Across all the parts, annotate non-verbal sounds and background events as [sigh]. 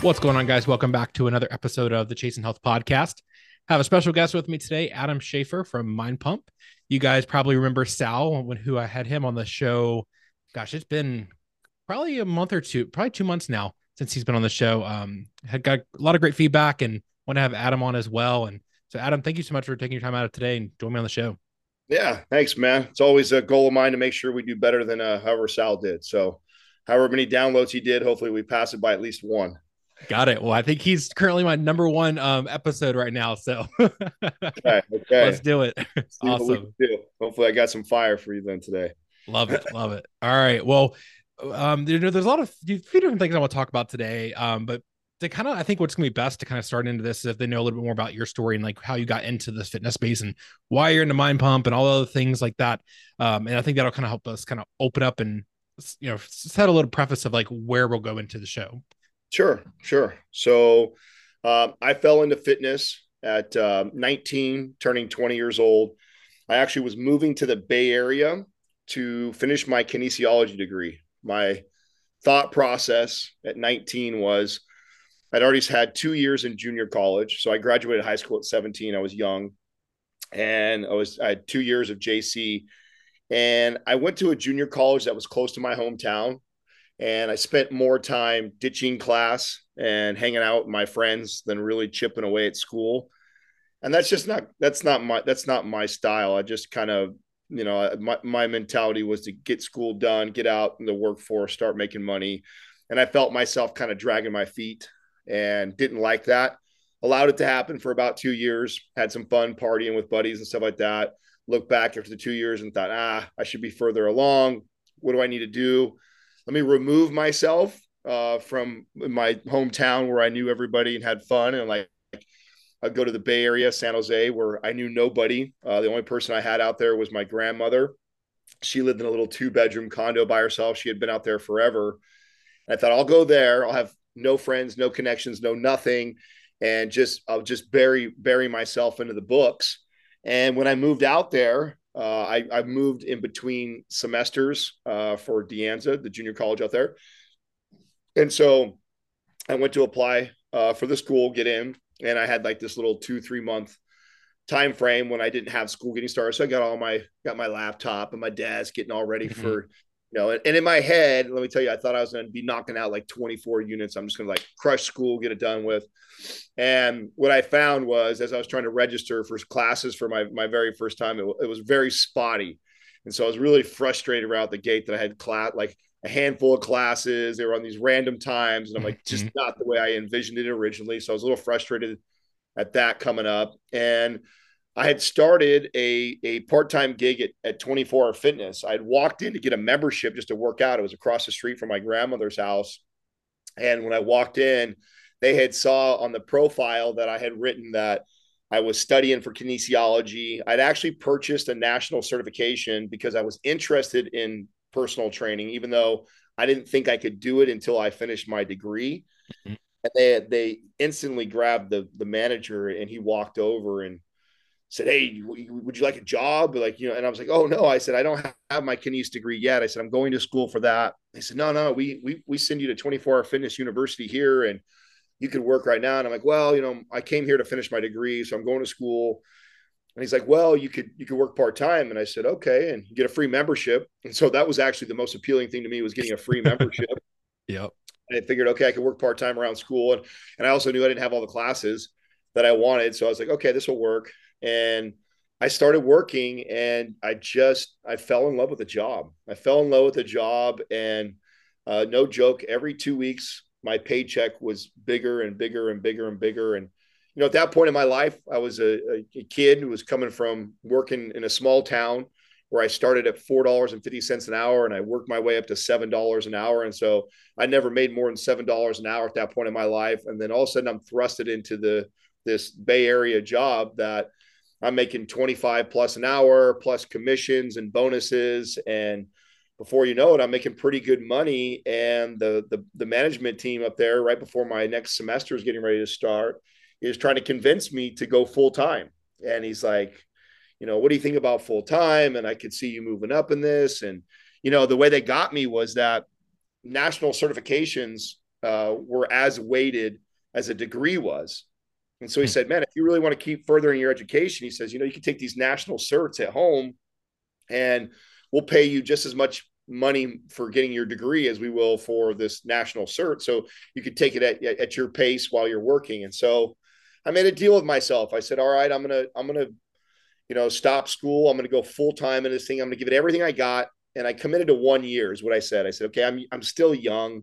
What's going on, guys? Welcome back to another episode of the Chasing Health Podcast. I have a special guest with me today, Adam Schafer from Mind Pump. You guys probably remember Sal when who I had him on the show. Gosh, it's been probably a month or two, probably two months now since he's been on the show. Um, had got a lot of great feedback and want to have Adam on as well. And so, Adam, thank you so much for taking your time out of today and joining me on the show. Yeah, thanks, man. It's always a goal of mine to make sure we do better than uh, however Sal did. So, however many downloads he did, hopefully we pass it by at least one. Got it. Well, I think he's currently my number one um, episode right now. So okay, okay. let's do it. awesome. Do. Hopefully, I got some fire for you then today. Love it. Love it. All right. Well, um, you know, there's a lot of a few different things I want to talk about today. Um, but to kind of, I think what's going to be best to kind of start into this is if they know a little bit more about your story and like how you got into this fitness space and why you're into Mind Pump and all other things like that. Um, and I think that'll kind of help us kind of open up and you know set a little preface of like where we'll go into the show. Sure, sure. So uh, I fell into fitness at uh, 19, turning 20 years old. I actually was moving to the Bay Area to finish my kinesiology degree. My thought process at 19 was I'd already had two years in junior college. So I graduated high school at 17. I was young. And I was I had two years of JC. And I went to a junior college that was close to my hometown and I spent more time ditching class and hanging out with my friends than really chipping away at school. And that's just not that's not my that's not my style. I just kind of you know my my mentality was to get school done, get out in the workforce, start making money, and I felt myself kind of dragging my feet and didn't like that. Allowed it to happen for about two years. Had some fun partying with buddies and stuff like that. Looked back after the two years and thought, ah, I should be further along. What do I need to do? Let me remove myself uh, from my hometown where I knew everybody and had fun. And like, I'd go to the Bay Area, San Jose, where I knew nobody. Uh, the only person I had out there was my grandmother. She lived in a little two bedroom condo by herself. She had been out there forever. And I thought, I'll go there. I'll have no friends, no connections, no nothing. And just, I'll just bury, bury myself into the books. And when I moved out there, uh, I, I moved in between semesters uh, for De Anza, the junior college out there. And so I went to apply uh, for the school, get in, and I had like this little two, three month time frame when I didn't have school getting started. So I got all my got my laptop and my desk getting all ready mm-hmm. for you know, and, and, in my head, let me tell you, I thought I was going to be knocking out like 24 units. I'm just going to like crush school, get it done with. And what I found was as I was trying to register for classes for my, my very first time, it, it was very spotty. And so I was really frustrated around the gate that I had class, like a handful of classes. They were on these random times. And I'm like, just mm-hmm. not the way I envisioned it originally. So I was a little frustrated at that coming up. And I had started a, a part time gig at, at 24 Hour Fitness. I had walked in to get a membership just to work out. It was across the street from my grandmother's house. And when I walked in, they had saw on the profile that I had written that I was studying for kinesiology. I'd actually purchased a national certification because I was interested in personal training, even though I didn't think I could do it until I finished my degree. Mm-hmm. And they they instantly grabbed the the manager and he walked over and said, Hey, would you like a job? Like, you know, and I was like, Oh no, I said, I don't have my kines degree yet. I said, I'm going to school for that. They said, no, no, we, we, we send you to 24 hour fitness university here and you could work right now. And I'm like, well, you know, I came here to finish my degree. So I'm going to school. And he's like, well, you could, you could work part-time. And I said, okay. And you get a free membership. And so that was actually the most appealing thing to me was getting a free membership. [laughs] yep. And I figured, okay, I could work part-time around school. And, and I also knew I didn't have all the classes that I wanted. So I was like, okay, this will work and I started working and I just I fell in love with the job. I fell in love with the job and uh, no joke, every two weeks my paycheck was bigger and bigger and bigger and bigger. And you know, at that point in my life, I was a, a kid who was coming from working in a small town where I started at four dollars and fifty cents an hour, and I worked my way up to seven dollars an hour. And so I never made more than seven dollars an hour at that point in my life. And then all of a sudden, I'm thrusted into the this Bay Area job that I'm making 25 plus an hour, plus commissions and bonuses. And before you know it, I'm making pretty good money. And the the, the management team up there, right before my next semester is getting ready to start, is trying to convince me to go full time. And he's like, you know, what do you think about full time? And I could see you moving up in this. And, you know, the way they got me was that national certifications uh, were as weighted as a degree was. And so he hmm. said, man, if you really want to keep furthering your education, he says, you know, you can take these national certs at home and we'll pay you just as much money for getting your degree as we will for this national cert. So you could take it at, at your pace while you're working. And so I made a deal with myself. I said, all right, I'm going to, I'm going to, you know, stop school. I'm going to go full time in this thing. I'm going to give it everything I got. And I committed to one year is what I said. I said, okay, I'm, I'm still young,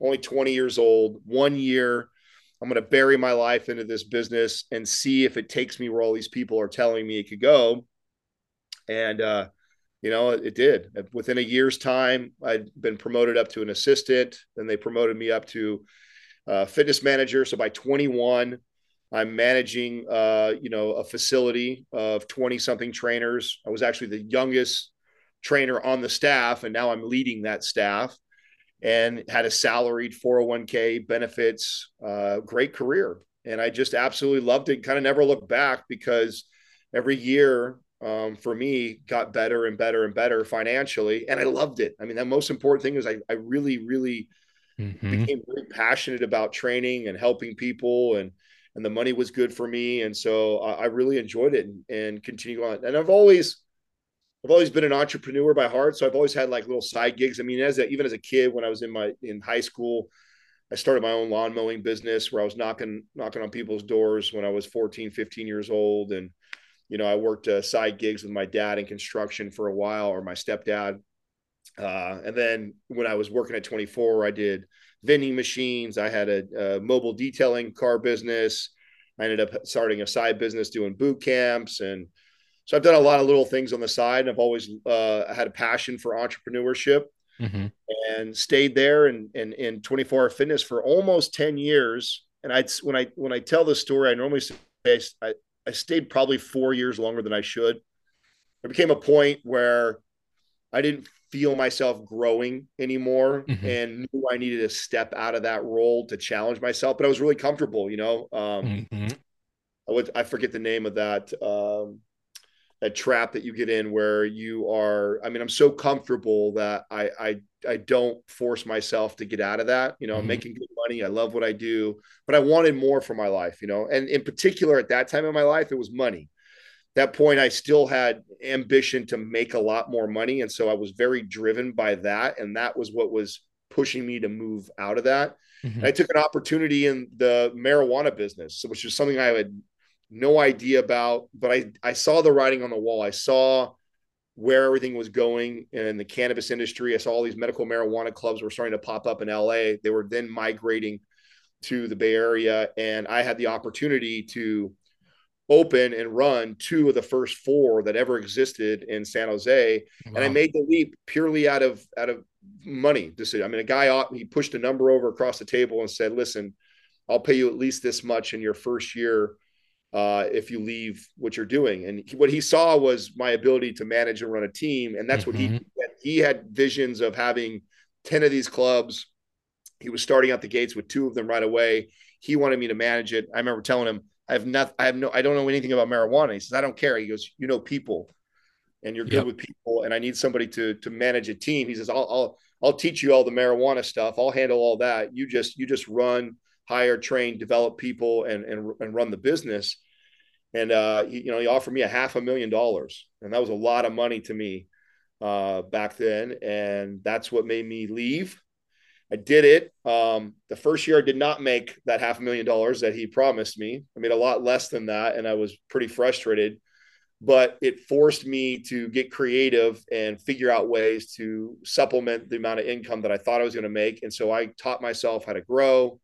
only 20 years old, one year I'm going to bury my life into this business and see if it takes me where all these people are telling me it could go. And, uh, you know, it, did. Within a year's time, I'd been promoted up to an assistant. Then they promoted me up to uh, fitness manager. So by 21, I'm managing, uh, you know, a facility of 20 something trainers. I was actually the youngest trainer on the staff, and now I'm leading that staff and had a salaried 401k benefits, uh, great career. And I just absolutely loved it. Kind of never looked back because every year um, for me got better and better and better financially. And I loved it. I mean, the most important thing is I, I really, really mm-hmm. became very passionate about training and helping people and, and the money was good for me. And so I, I really enjoyed it and, and continue on. And I've always, I've always been an entrepreneur by heart, so I've always had like little side gigs. I mean, as a, even as a kid, when I was in my in high school, I started my own lawn mowing business where I was knocking knocking on people's doors when I was 14, 15 years old, and you know, I worked uh, side gigs with my dad in construction for a while, or my stepdad. Uh, and then when I was working at 24, I did vending machines. I had a, a mobile detailing car business. I ended up starting a side business doing boot camps and so I've done a lot of little things on the side, and I've always uh, had a passion for entrepreneurship, mm-hmm. and stayed there and in, in, in 24 hour fitness for almost 10 years. And I when I when I tell this story, I normally say I, I stayed probably four years longer than I should. There became a point where I didn't feel myself growing anymore mm-hmm. and knew I needed to step out of that role to challenge myself. But I was really comfortable, you know. Um, mm-hmm. I would I forget the name of that. Um, that trap that you get in where you are i mean i'm so comfortable that i i i don't force myself to get out of that you know mm-hmm. i'm making good money i love what i do but i wanted more for my life you know and in particular at that time in my life it was money that point i still had ambition to make a lot more money and so i was very driven by that and that was what was pushing me to move out of that mm-hmm. i took an opportunity in the marijuana business which is something i had no idea about, but I, I saw the writing on the wall. I saw where everything was going in the cannabis industry. I saw all these medical marijuana clubs were starting to pop up in LA. They were then migrating to the Bay Area, and I had the opportunity to open and run two of the first four that ever existed in San Jose. Wow. And I made the leap purely out of out of money decision. I mean, a guy he pushed a number over across the table and said, "Listen, I'll pay you at least this much in your first year uh, if you leave what you're doing. And he, what he saw was my ability to manage and run a team, and that's mm-hmm. what he he had visions of having ten of these clubs. He was starting out the gates with two of them right away. He wanted me to manage it. I remember telling him, "I have not, I have no, I don't know anything about marijuana." He says, "I don't care." He goes, "You know people, and you're good yep. with people, and I need somebody to to manage a team." He says, "I'll I'll I'll teach you all the marijuana stuff. I'll handle all that. You just you just run." Hire, train, develop people, and and, and run the business. And uh, he, you know, he offered me a half a million dollars, and that was a lot of money to me uh, back then. And that's what made me leave. I did it. Um, the first year, I did not make that half a million dollars that he promised me. I made a lot less than that, and I was pretty frustrated. But it forced me to get creative and figure out ways to supplement the amount of income that I thought I was going to make. And so I taught myself how to grow.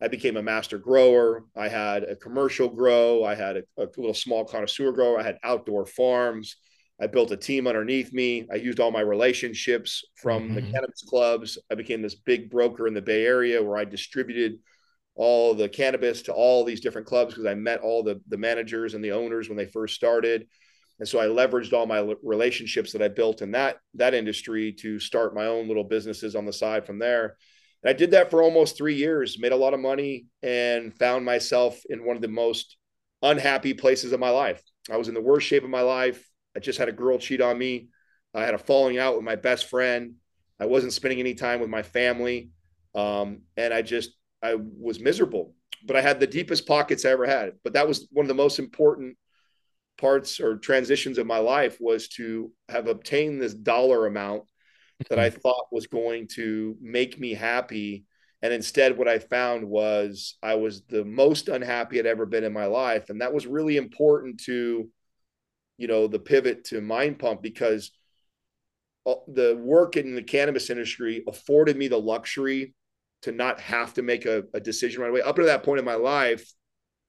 I became a master grower. I had a commercial grow. I had a, a little small connoisseur grower. I had outdoor farms. I built a team underneath me. I used all my relationships from mm-hmm. the cannabis clubs. I became this big broker in the Bay Area where I distributed all the cannabis to all these different clubs because I met all the the managers and the owners when they first started. And so I leveraged all my relationships that I built in that that industry to start my own little businesses on the side from there. And I did that for almost 3 years, made a lot of money and found myself in one of the most unhappy places of my life. I was in the worst shape of my life. I just had a girl cheat on me. I had a falling out with my best friend. I wasn't spending any time with my family. Um, and I just, I was miserable, but I had the deepest pockets I ever had. But that was one of the most important parts or transitions of my life was to have obtained this dollar amount that I thought was going to make me happy. And instead, what I found was I was the most unhappy I'd ever been in my life. And that was really important to you know the pivot to mind pump because uh, the work in the cannabis industry afforded me the luxury to not have to make a, a, decision right away up to that point in my life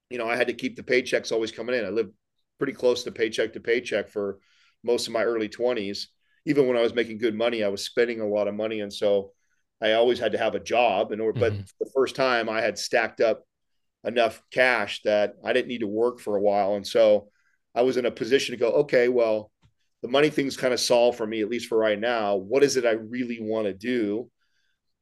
you know i had to keep the paychecks always coming in i lived pretty close to paycheck to paycheck for most of my early 20s even when i was making good money i was spending a lot of money and so i always had to have a job in order mm-hmm. but the first time i had stacked up enough cash that i didn't need to work for a while and so I was in a position to go, okay, well, the money thing's kind of solved for me, at least for right now. What is it I really want to do?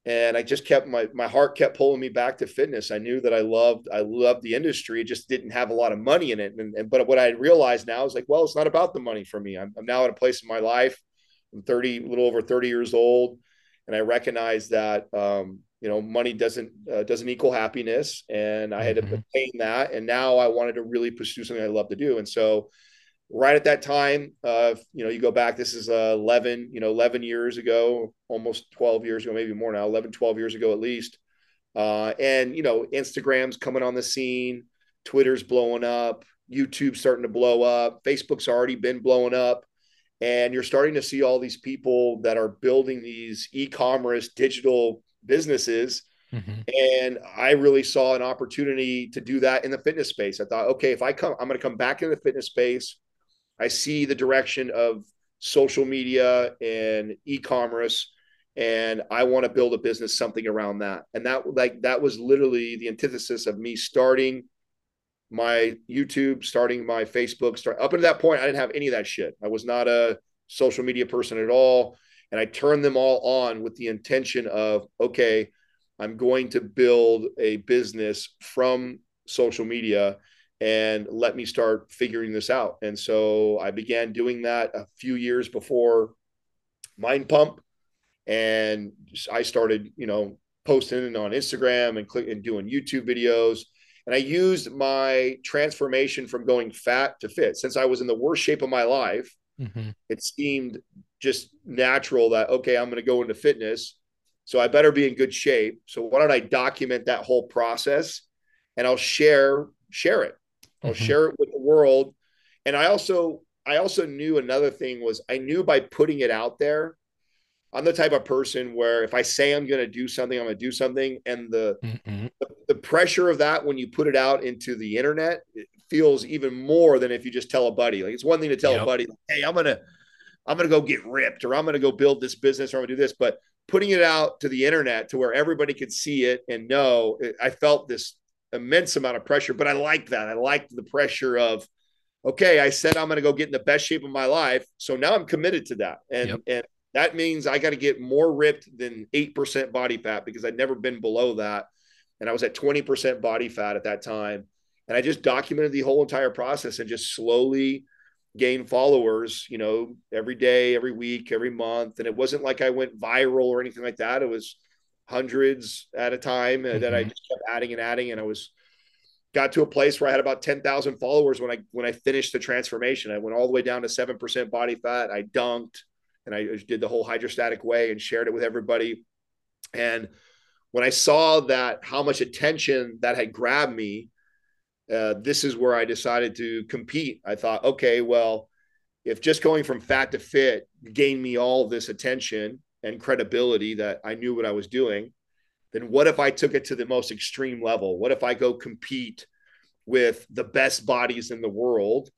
And I just kept my my heart kept pulling me back to fitness. I knew that I loved I loved the industry. It just didn't have a lot of money in it. And, and but what I realized now is like, well, it's not about the money for me. I'm, I'm now at a place in my life. I'm 30, a little over 30 years old, and I recognize that um, you know money doesn't uh, doesn't equal happiness and i had to mm-hmm. obtain that and now i wanted to really pursue something i love to do and so right at that time uh, you know you go back this is uh, 11 you know 11 years ago almost 12 years ago maybe more now 11 12 years ago at least uh, and you know instagram's coming on the scene twitter's blowing up youtube's starting to blow up facebook's already been blowing up and you're starting to see all these people that are building these e-commerce digital businesses. Mm-hmm. And I really saw an opportunity to do that in the fitness space. I thought, okay, if I come, I'm going to come back in the fitness space. I see the direction of social media and e-commerce and I want to build a business something around that. And that like that was literally the antithesis of me starting my YouTube, starting my Facebook, start up until that point I didn't have any of that shit. I was not a social media person at all and I turned them all on with the intention of, okay, I'm going to build a business from social media and let me start figuring this out. And so I began doing that a few years before Mind Pump. And I started, you know, posting on Instagram and click and doing YouTube videos. And I used my transformation from going fat to fit. Since I was in the worst shape of my life, mm-hmm. it seemed just natural that okay i'm going to go into fitness so i better be in good shape so why don't i document that whole process and i'll share share it i'll mm-hmm. share it with the world and i also i also knew another thing was i knew by putting it out there i'm the type of person where if i say i'm going to do something i'm going to do something and the, mm-hmm. the, the pressure of that when you put it out into the internet feels even more than if you just tell a buddy like it's one thing to tell yep. a buddy hey i'm going to I'm going to go get ripped or I'm going to go build this business or I'm going to do this. But putting it out to the internet to where everybody could see it and know, I felt this immense amount of pressure, but I liked that. I liked the pressure of, okay, I said I'm going to go get in the best shape of my life. So now I'm committed to that. And, yep. and that means I got to get more ripped than 8% body fat because I'd never been below that. And I was at 20% body fat at that time. And I just documented the whole entire process and just slowly gain followers, you know, every day, every week, every month. And it wasn't like I went viral or anything like that. It was hundreds at a time mm-hmm. that I mm-hmm. just kept adding and adding. And I was got to a place where I had about 10,000 followers when I, when I finished the transformation. I went all the way down to 7% body fat. I dunked and I did the whole hydrostatic weigh and shared it with everybody. And when I saw that how much attention that had grabbed me, uh, this is where I decided to compete. I thought, okay, well, if just going from fat to fit gained me all this attention and credibility that I knew what I was doing, then what if I took it to the most extreme level? What if I go compete with the best bodies in the world?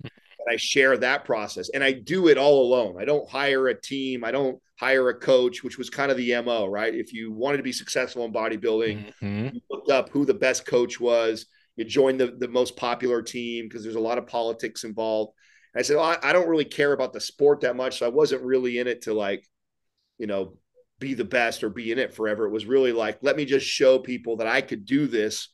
I share that process and I do it all alone. I don't hire a team. I don't hire a coach, which was kind of the MO, right? If you wanted to be successful in bodybuilding, mm-hmm. you looked up who the best coach was, you joined the, the most popular team because there's a lot of politics involved. And I said, well, I, I don't really care about the sport that much. So I wasn't really in it to like, you know, be the best or be in it forever. It was really like, let me just show people that I could do this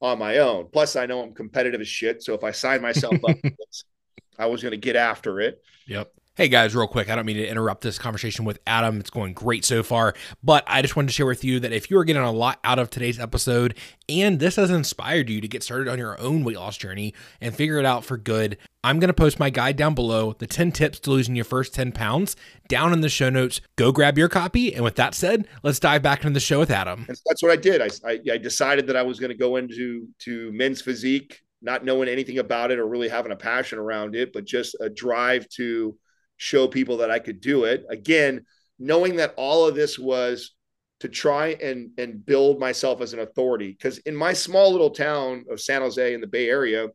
on my own. Plus, I know I'm competitive as shit. So if I sign myself up, [laughs] I was going to get after it. Yep. Hey guys, real quick, I don't mean to interrupt this conversation with Adam. It's going great so far, but I just wanted to share with you that if you are getting a lot out of today's episode and this has inspired you to get started on your own weight loss journey and figure it out for good, I'm going to post my guide down below, the 10 tips to losing your first 10 pounds, down in the show notes. Go grab your copy. And with that said, let's dive back into the show with Adam. that's what I did. I, I, I decided that I was going to go into to men's physique, not knowing anything about it or really having a passion around it, but just a drive to show people that I could do it. Again, knowing that all of this was to try and and build myself as an authority because in my small little town of San Jose in the Bay Area,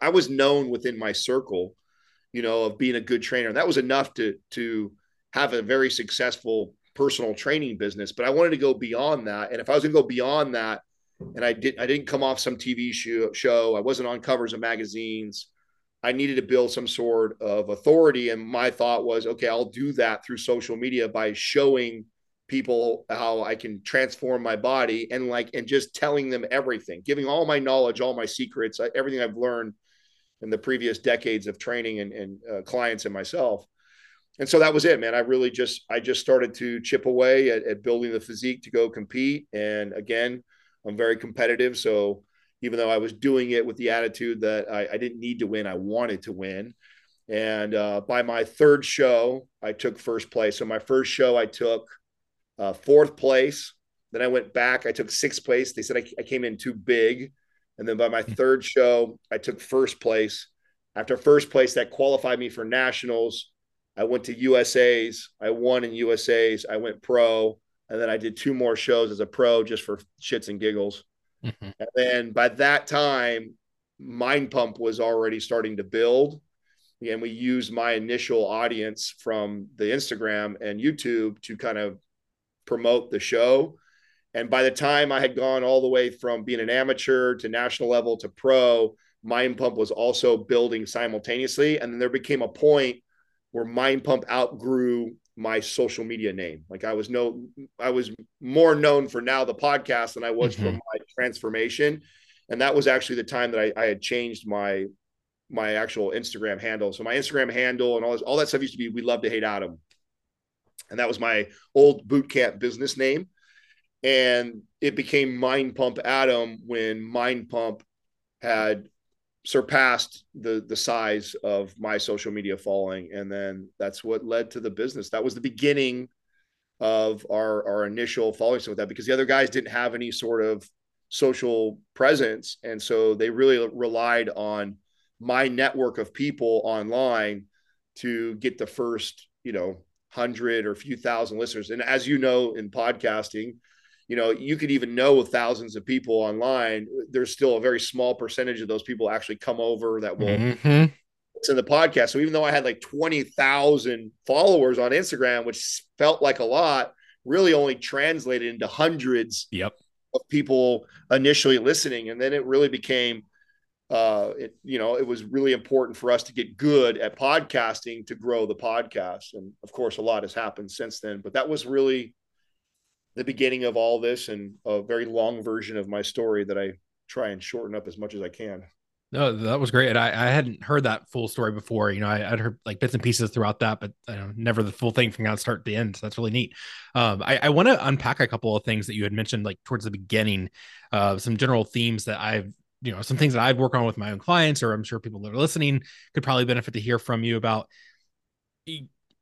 I was known within my circle, you know, of being a good trainer. And That was enough to to have a very successful personal training business, but I wanted to go beyond that. And if I was going to go beyond that, and I did I didn't come off some TV show, show, I wasn't on covers of magazines, I needed to build some sort of authority. And my thought was, okay, I'll do that through social media by showing people how I can transform my body and like, and just telling them everything, giving all my knowledge, all my secrets, uh, everything I've learned in the previous decades of training and, and uh, clients and myself. And so that was it, man. I really just, I just started to chip away at, at building the physique to go compete. And again, I'm very competitive. So even though I was doing it with the attitude that I, I didn't need to win, I wanted to win. And uh, by my third show, I took first place. So my first show, I took uh, fourth place. Then I went back, I took sixth place. They said I, I came in too big. And then by my hmm. third show, I took first place. After first place, that qualified me for nationals. I went to USA's. I won in USA's. I went pro. And then I did two more shows as a pro just for shits and giggles. Mm-hmm. And then by that time, Mind Pump was already starting to build. And we used my initial audience from the Instagram and YouTube to kind of promote the show. And by the time I had gone all the way from being an amateur to national level to pro, Mind Pump was also building simultaneously. And then there became a point where Mind Pump outgrew my social media name. Like I was no, I was more known for now the podcast than I was mm-hmm. for my transformation, and that was actually the time that I, I, had changed my my actual Instagram handle. So my Instagram handle and all this, all that stuff used to be "We love to hate Adam," and that was my old boot camp business name, and it became Mind Pump Adam when Mind Pump had surpassed the the size of my social media following. And then that's what led to the business. That was the beginning of our our initial following with that because the other guys didn't have any sort of social presence. And so they really relied on my network of people online to get the first you know hundred or few thousand listeners. And as you know in podcasting you know you could even know thousands of people online there's still a very small percentage of those people actually come over that will mm-hmm. listen to the podcast so even though i had like 20000 followers on instagram which felt like a lot really only translated into hundreds yep. of people initially listening and then it really became uh it you know it was really important for us to get good at podcasting to grow the podcast and of course a lot has happened since then but that was really the beginning of all this and a very long version of my story that I try and shorten up as much as I can. No, that was great. I, I hadn't heard that full story before. You know, I, would heard like bits and pieces throughout that, but you know, never the full thing from start to end. So that's really neat. Um, I, I want to unpack a couple of things that you had mentioned, like towards the beginning, uh, some general themes that I've, you know, some things that I've worked on with my own clients, or I'm sure people that are listening could probably benefit to hear from you about.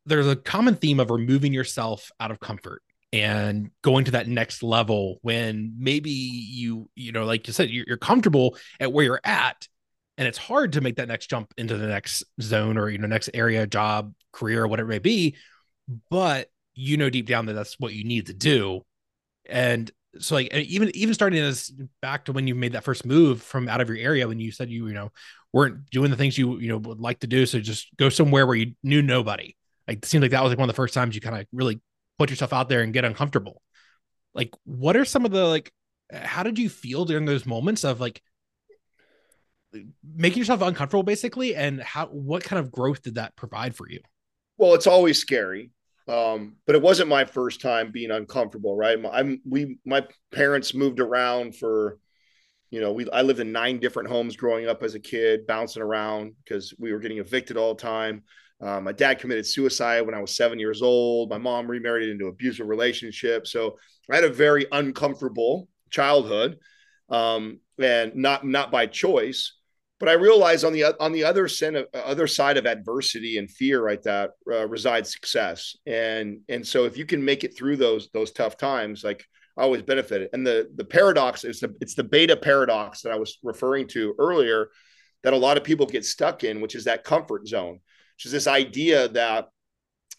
There's a common theme of removing yourself out of comfort and going to that next level when maybe you you know like you said you're, you're, comfortable at where you're at and it's hard to make that next jump into the next zone or you know next area job career whatever it may be but you know deep down that that's what you need to do and so like even even starting as back to when you made that first move from out of your area when you said you you know weren't doing the things you you know would like to do. So just go somewhere where you knew nobody. Like it seemed like that was like one of the first times you kind of really put yourself out there and get uncomfortable. Like, what are some of the like? How did you feel during those moments of like making yourself uncomfortable, basically? And how what kind of growth did that provide for you? Well, it's always scary, um, but it wasn't my first time being uncomfortable. Right? I'm we my parents moved around for you know, we I lived in nine different homes growing up as a kid, bouncing around because we were getting evicted all the time. Um, my dad committed suicide when I was seven years old. My mom remarried into abusive relationship. So I had a very uncomfortable childhood, um, and not not by choice. But I realized on the on the other side of, other side of adversity and fear, right, that uh, resides success. And and so if you can make it through those those tough times, like I always benefited. And the the paradox is the it's the beta paradox that I was referring to earlier that a lot of people get stuck in, which is that comfort zone, which is this idea that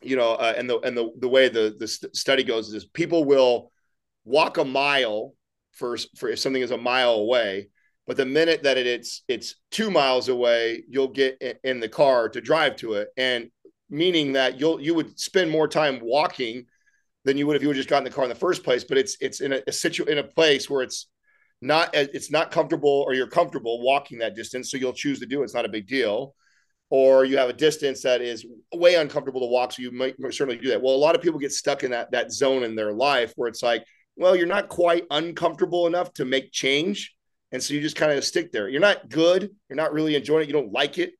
you know, uh, and the and the the way the the study goes is people will walk a mile for for if something is a mile away, but the minute that it, it's it's two miles away, you'll get in the car to drive to it, and meaning that you'll you would spend more time walking than you would if you would just got in the car in the first place. But it's it's in a, a situ in a place where it's not it's not comfortable or you're comfortable walking that distance, so you'll choose to do it. It's not a big deal. Or you have a distance that is way uncomfortable to walk, so you might certainly do that. Well, a lot of people get stuck in that that zone in their life where it's like, well, you're not quite uncomfortable enough to make change, and so you just kind of stick there. You're not good, you're not really enjoying it, you don't like it,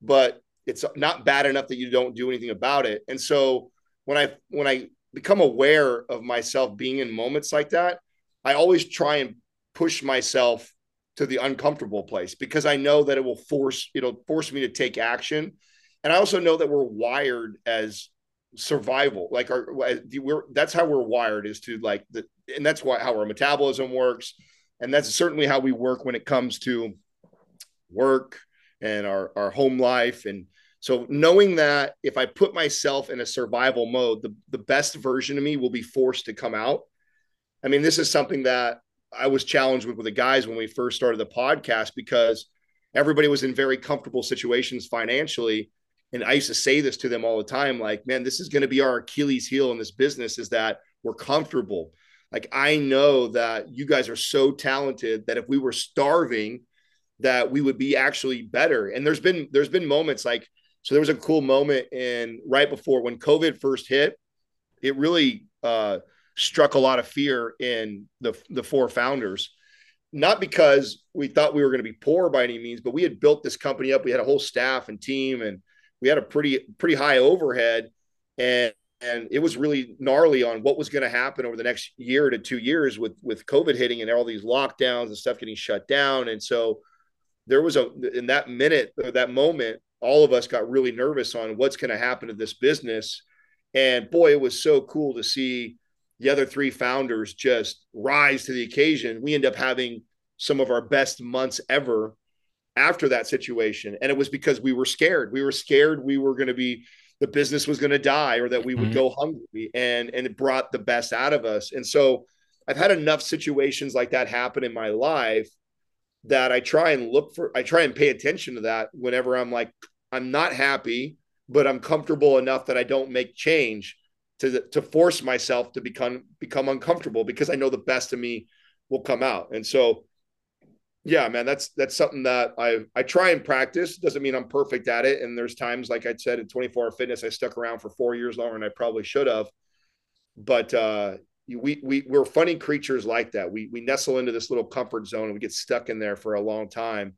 but it's not bad enough that you don't do anything about it. And so when I when I become aware of myself being in moments like that, I always try and push myself to the uncomfortable place because I know that it will force it'll force me to take action. And I also know that we're wired as survival. Like our we're that's how we're wired is to like the and that's why how our metabolism works. And that's certainly how we work when it comes to work and our, our home life and so knowing that if I put myself in a survival mode, the, the best version of me will be forced to come out. I mean, this is something that I was challenged with with the guys when we first started the podcast because everybody was in very comfortable situations financially. And I used to say this to them all the time, like, man, this is going to be our Achilles heel in this business is that we're comfortable. Like, I know that you guys are so talented that if we were starving, that we would be actually better. And there's been there's been moments like so there was a cool moment in right before when COVID first hit, it really uh, struck a lot of fear in the the four founders. Not because we thought we were going to be poor by any means, but we had built this company up. We had a whole staff and team, and we had a pretty pretty high overhead, and and it was really gnarly on what was going to happen over the next year to two years with with COVID hitting and all these lockdowns and stuff getting shut down. And so there was a in that minute or that moment all of us got really nervous on what's going to happen to this business. And boy, it was so cool to see the other three founders just rise to the occasion. We end up having some of our best months ever after that situation. And it was because we were scared. We were scared we were going to be the business was going to die or that we would mm-hmm. go hungry and and it brought the best out of us. And so I've had enough situations like that happen in my life that I try and look for, I try and pay attention to that whenever I'm like, I'm not happy, but I'm comfortable enough that I don't make change to to force myself to become become uncomfortable because I know the best of me will come out. And so, yeah, man, that's that's something that I I try and practice. Doesn't mean I'm perfect at it. And there's times, like I said, in 24 hour fitness, I stuck around for four years longer than I probably should have. But uh, we we we're funny creatures like that. We we nestle into this little comfort zone and we get stuck in there for a long time.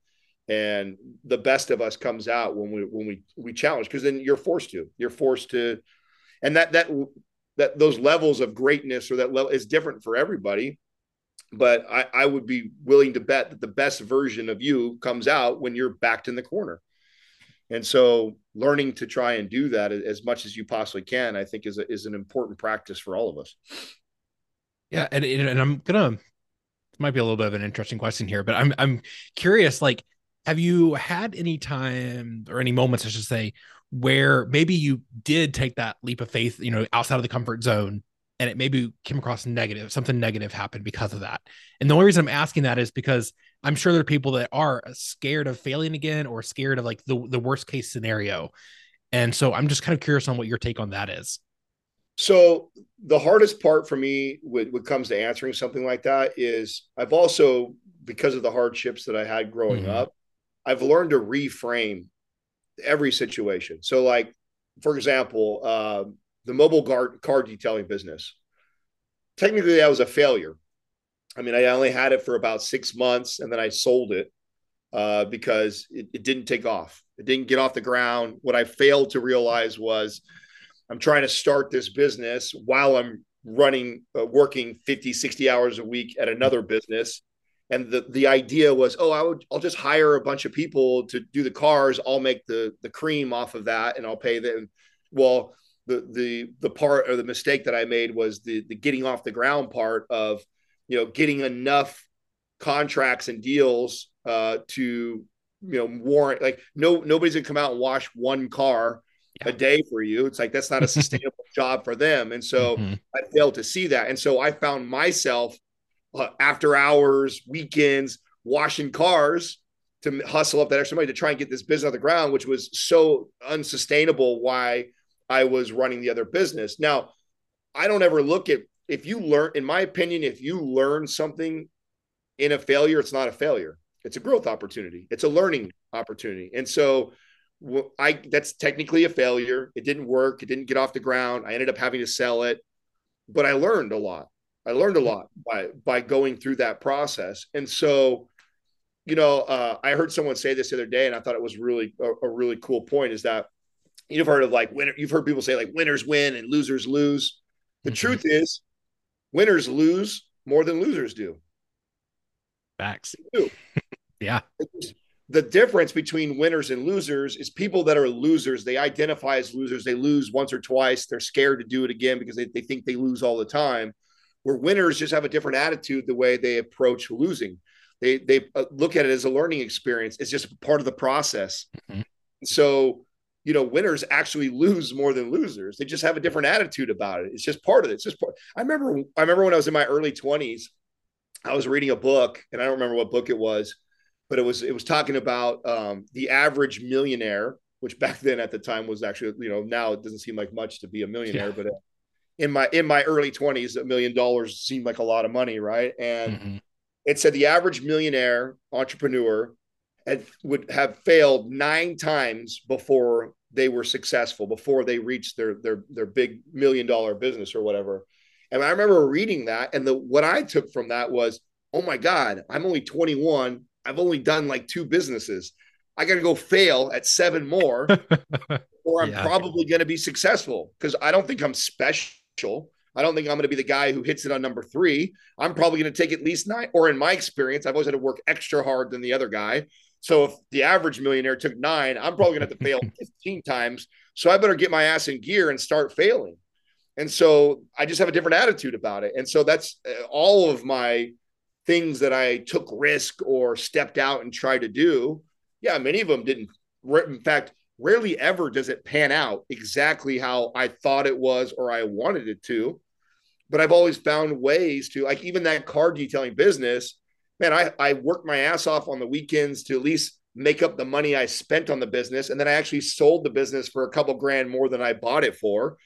And the best of us comes out when we when we we challenge because then you're forced to. You're forced to, and that that that those levels of greatness or that level is different for everybody. But I, I would be willing to bet that the best version of you comes out when you're backed in the corner. And so learning to try and do that as much as you possibly can, I think is, a, is an important practice for all of us. Yeah, and and I'm gonna might be a little bit of an interesting question here, but I'm I'm curious. Like, have you had any time or any moments, I should say, where maybe you did take that leap of faith, you know, outside of the comfort zone, and it maybe came across negative, something negative happened because of that. And the only reason I'm asking that is because I'm sure there are people that are scared of failing again or scared of like the, the worst case scenario. And so I'm just kind of curious on what your take on that is. So the hardest part for me when, when it comes to answering something like that is I've also, because of the hardships that I had growing mm-hmm. up, I've learned to reframe every situation. So like, for example, uh, the mobile car, car detailing business, technically that was a failure. I mean, I only had it for about six months and then I sold it uh, because it, it didn't take off. It didn't get off the ground. What I failed to realize was I'm trying to start this business while I'm running, uh, working 50, 60 hours a week at another business. And the, the idea was, oh, I would, I'll just hire a bunch of people to do the cars. I'll make the, the cream off of that and I'll pay them. Well, the, the, the part or the mistake that I made was the, the getting off the ground part of, you know, getting enough contracts and deals uh, to, you know, warrant like no, nobody's gonna come out and wash one car a day for you. It's like that's not a [laughs] sustainable job for them. And so mm-hmm. I failed to see that. And so I found myself Uh, after hours, weekends, washing cars to hustle up that extra money to try and get this business on the ground, which was so unsustainable. Why I was running the other business. Now, I don't ever look at if you learn, in my opinion, if you learn something in a failure, it's not a failure. It's a growth opportunity. It's a learning opportunity. And so I that's technically a failure. It didn't work. It didn't get off the ground. I ended up having to sell it, but I learned a lot. I learned a lot by by going through that process. And so, you know, uh, I heard someone say this the other day, and I thought it was really a, a really cool point. Is that you've heard of like winner? You've heard people say like winners win and losers lose. The mm-hmm. truth is, winners lose more than losers do. Facts. [laughs] yeah the difference between winners and losers is people that are losers they identify as losers they lose once or twice they're scared to do it again because they, they think they lose all the time where winners just have a different attitude the way they approach losing. They they uh, look at it as a learning experience. It's just part of the process. Mm-hmm. so you know winners actually [laughs] lose more than losers. They just have a different attitude about it. It's just part of it. It's just part i remember i remember when i was in my early 20s i was reading a book and i don't remember what book it was but it was it was talking about um, the average millionaire, which back then at the time was actually you know now it doesn't seem like much to be a millionaire, yeah. but uh, in my in my early twenties, a million dollars seemed like a lot of money, right? And mm-hmm. it said the average millionaire entrepreneur had would have failed nine times before they were successful, before they reached their their their big million dollar business or whatever. And I remember reading that, and the what I took from that was, oh my God, I'm only 21 I've only done like two businesses. I got to go fail at seven more, [laughs] or I'm yeah. probably going to be successful because I don't think I'm special. I don't think I'm going to be the guy who hits it on number three. I'm probably going to take at least nine, or in my experience, I've always had to work extra hard than the other guy. So if the average millionaire took nine, I'm probably going to have to fail [laughs] 15 times. So I better get my ass in gear and start failing. And so I just have a different attitude about it. And so that's uh, all of my things that I took risk or stepped out and tried to do, yeah, many of them didn't. In fact, rarely ever does it pan out exactly how I thought it was or I wanted it to. But I've always found ways to, like, even that car detailing business, man, I, I worked my ass off on the weekends to at least make up the money I spent on the business. And then I actually sold the business for a couple grand more than I bought it for.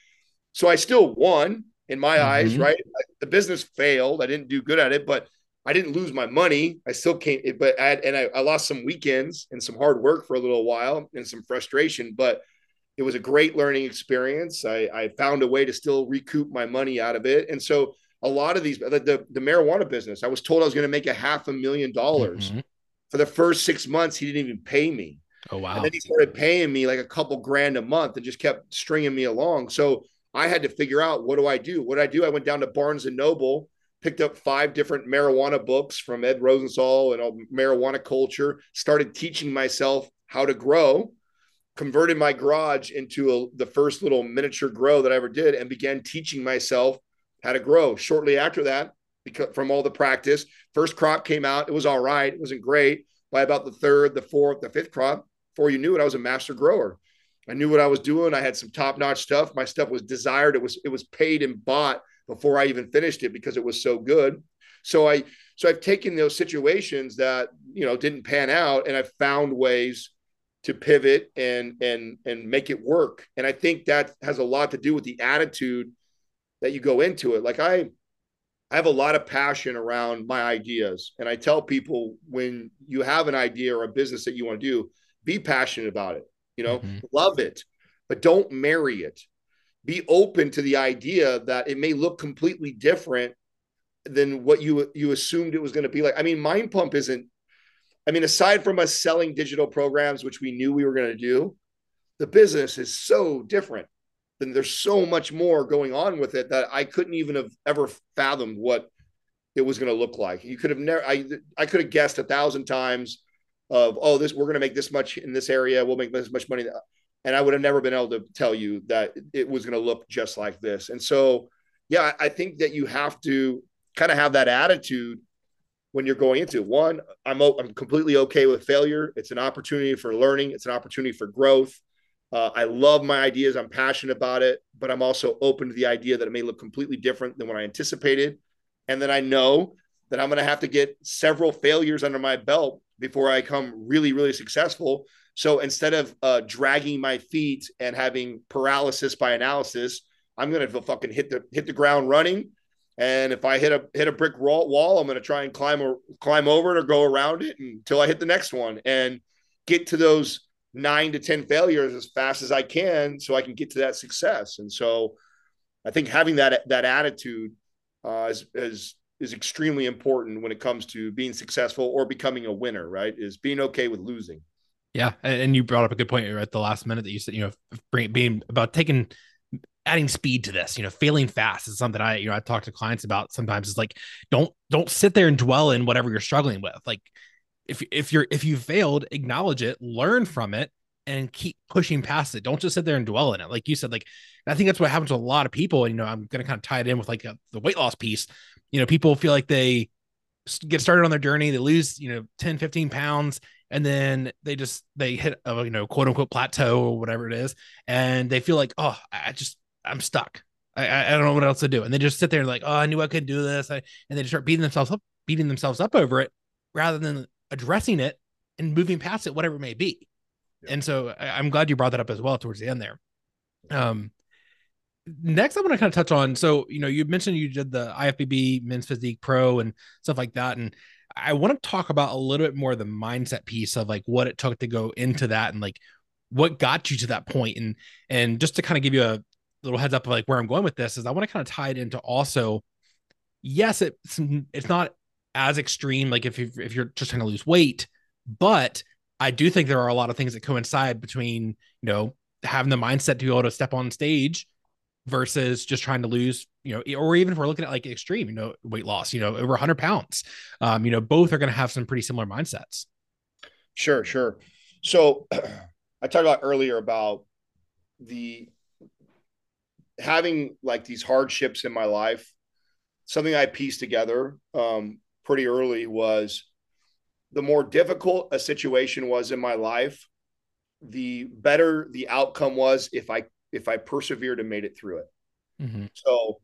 So I still won in my mm-hmm. eyes, right? The business failed. I didn't do good at it, but I didn't lose my money. I still came, but I, and I, I, lost some weekends and some hard work for a little while and some frustration, but it was a great learning experience. I, I found a way to still recoup my money out of it. And so a lot of these, the, the, the marijuana business, I was told I was going to make a half a million dollars mm-hmm. for the first six months. He didn't even pay me. Oh, wow. And then he started paying me like a couple grand a month and just kept stringing me along. So I had to figure out what do I do? What do I do? I went down to Barnes and Noble picked up five different marijuana books from Ed Rosenthal and all marijuana culture, started teaching myself how to grow, converted my garage into a, the first little miniature grow that I ever did, and began teaching myself how to grow. Shortly after that, because from all the practice, first crop came out. It was all right. It wasn't great. By about the third, the fourth, the fifth crop, before you knew it, I was a master grower. I knew what I was doing. I had some top-notch stuff. My stuff was desired. It was it was paid and bought before I even finished it because it was so good. So I so I've taken those situations that you know didn't pan out and i found ways to pivot and and and make it work and i think that has a lot to do with the attitude that you go into it like i i have a lot of passion around my ideas and i tell people when you have an idea or a business that you want to do be passionate about it you know mm-hmm. love it but don't marry it be open to the idea that it may look completely different than what you you assumed it was going to be like. I mean, Mind Pump isn't. I mean, aside from us selling digital programs, which we knew we were going to do, the business is so different. Then there's so much more going on with it that I couldn't even have ever fathomed what it was going to look like. You could have never. I I could have guessed a thousand times of oh this we're going to make this much in this area. We'll make this much money, and I would have never been able to tell you that it was going to look just like this. And so, yeah, I think that you have to kind of have that attitude when you're going into one i'm i'm completely okay with failure. It's an opportunity for learning. It's an opportunity for growth. Uh, i love my ideas. I'm passionate about it but i'm also open to the idea that it may look completely different than what i anticipated. And then i know that i'm going to have to get several failures under my belt before i come really really successful so instead of uh, dragging my feet and having paralysis by analysis i'm going to fucking hit the hit the ground running and if I hit a hit a brick wall, I'm going to try and climb or climb over it or go around it until I hit the next one and get to those nine to ten failures as fast as I can, so I can get to that success. And so, I think having that that attitude uh, is, is is extremely important when it comes to being successful or becoming a winner. Right? Is being okay with losing. Yeah, and you brought up a good point at the last minute that you said, you know, being about taking adding speed to this you know failing fast is something i you know i talk to clients about sometimes. It's like don't don't sit there and dwell in whatever you're struggling with. Like if if you're if you failed acknowledge it learn from it and keep pushing past it. Don't just sit there and dwell in it. Like you said like i think that's what happens to a lot of people and you know i'm gonna kind of tie it in with like a, the weight loss piece. You know people feel like they get started on their journey they lose you know 10 15 pounds and then they just they hit a you know quote unquote plateau or whatever it is and they feel like oh i just I'm stuck. I, I don't know what else to do. And they just sit there and like, oh, I knew I couldn't do this. I, and they just start beating themselves up, beating themselves up over it rather than addressing it and moving past it, whatever it may be. Yeah. And so I, am glad you brought that up as well towards the end there. Um, next, I want to kind of touch on. So, you know, you mentioned you did the IFBB Men's Physique Pro and stuff like that. And I want to talk about a little bit more the mindset piece of like what it took to go into that and like what got you to that point and and just to kind of give you a little heads up of like where I'm going with this is I want to kind of tie it into also, yes, it's it's not as extreme like if you if you're just trying to lose weight, but I do think there are a lot of things that coincide between you know having the mindset to be able to step on stage versus just trying to lose, you know, or even if we're looking at like extreme, you know, weight loss, you know, over 100 pounds, um, you know, both are going to have some pretty similar mindsets. Sure, sure. So [clears throat] I talked about earlier about the having like these hardships in my life, something I pieced together um, pretty early was the more difficult a situation was in my life, the better the outcome was if I if I persevered and made it through it. Mm-hmm. So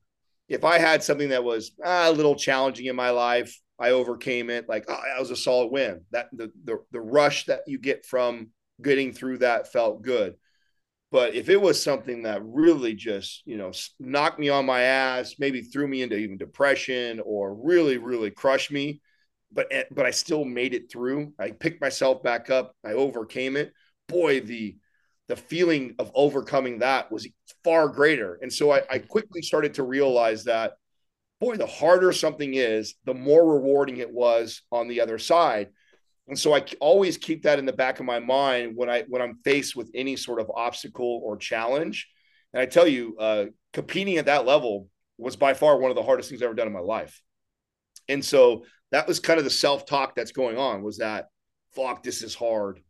if I had something that was ah, a little challenging in my life, I overcame it. Like oh, that was a solid win. That the, the the rush that you get from getting through that felt good. But if it was something that really just, you know, knocked me on my ass, maybe threw me into even depression or really, really crushed me, but eh, but I still made it through. I picked myself back up. I overcame it. Boy, the the feeling of overcoming that was far greater. And so I, I quickly started to realize that, boy, the harder something is, the more rewarding it was on the other side and so I always keep that in the back of my mind when I when I'm faced with any sort of obstacle or challenge. And I tell you, uh, competing at that level was by far one of the hardest things I've ever done in my life. And so that was kind of the self talk that's going on. Was that fuck? This is hard.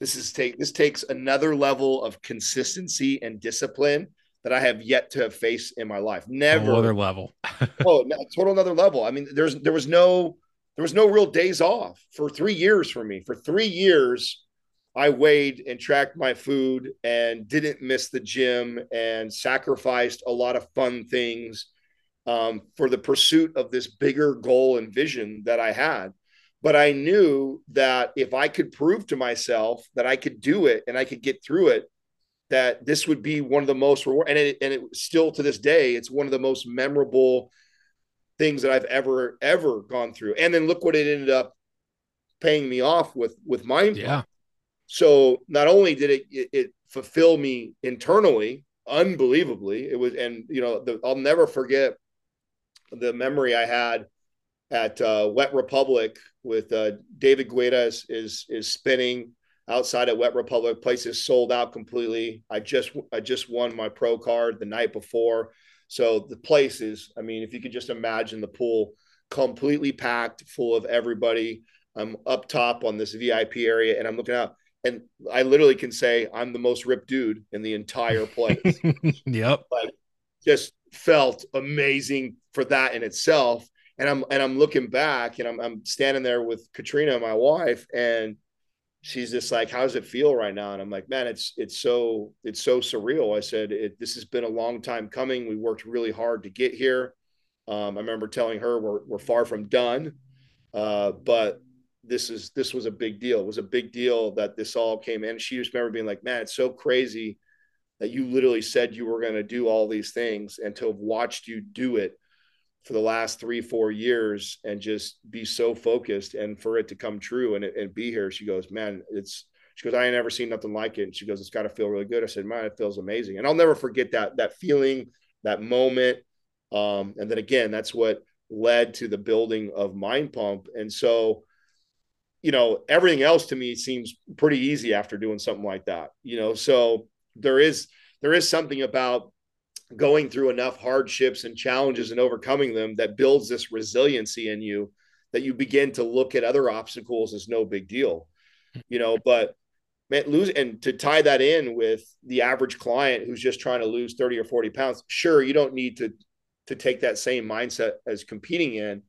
This is take this takes another level of consistency and discipline that I have yet to face in my life. Never another level. [laughs] oh, no, total another level. I mean, there's there was no there was no real days off for three years for me. For three years, I weighed and tracked my food and didn't miss the gym and sacrificed a lot of fun things um, for the pursuit of this bigger goal and vision that I had. But I knew that if I could prove to myself that I could do it and I could get through it, that this would be one of the most reward and it and it still to this day, it's one of the most memorable things that I've ever ever gone through. And then look what it ended up paying me off with with mind. Yeah. So not only did it, it, it fulfill me internally, unbelievably, it was, and you know, the, I'll never forget the memory I had at uh, Wet Republic with uh, David Guetta is, is, is spinning outside at Wet Republic. Place is sold out completely. I just I just won my pro card the night before, so the place is. I mean, if you could just imagine the pool completely packed, full of everybody. I'm up top on this VIP area, and I'm looking out, and I literally can say I'm the most ripped dude in the entire place. [laughs] yep. Like, just felt amazing for that in itself. And I'm and I'm looking back, and I'm I'm standing there with Katrina, my wife, and she's just like, "How does it feel right now?" And I'm like, "Man, it's it's so it's so surreal." I said, it, "This has been a long time coming. We worked really hard to get here." Um, I remember telling her we're we're far from done, uh, but this is this was a big deal. It was a big deal that this all came in. She just remember being like, "Man, it's so crazy that you literally said you were going to do all these things, and to have watched you do it." For the last three four years and just be so focused and for it to come true and, and be here. She goes man it's she goes i ain't never seen nothing like it. And she goes it's got to feel really good. I said man it feels amazing. And i'll never forget that that feeling that moment. Um, and then again that's what led to the building of mind pump. And so you know everything else to me seems pretty easy after doing something like that you know? So there is there is something about going through enough hardships and challenges and overcoming them that builds this resiliency in you that you begin to look at other obstacles as no big deal you know but man lose and to tie that in with the average client who's just trying to lose 30 or 40 pounds sure you don't need to to take that same mindset as competing in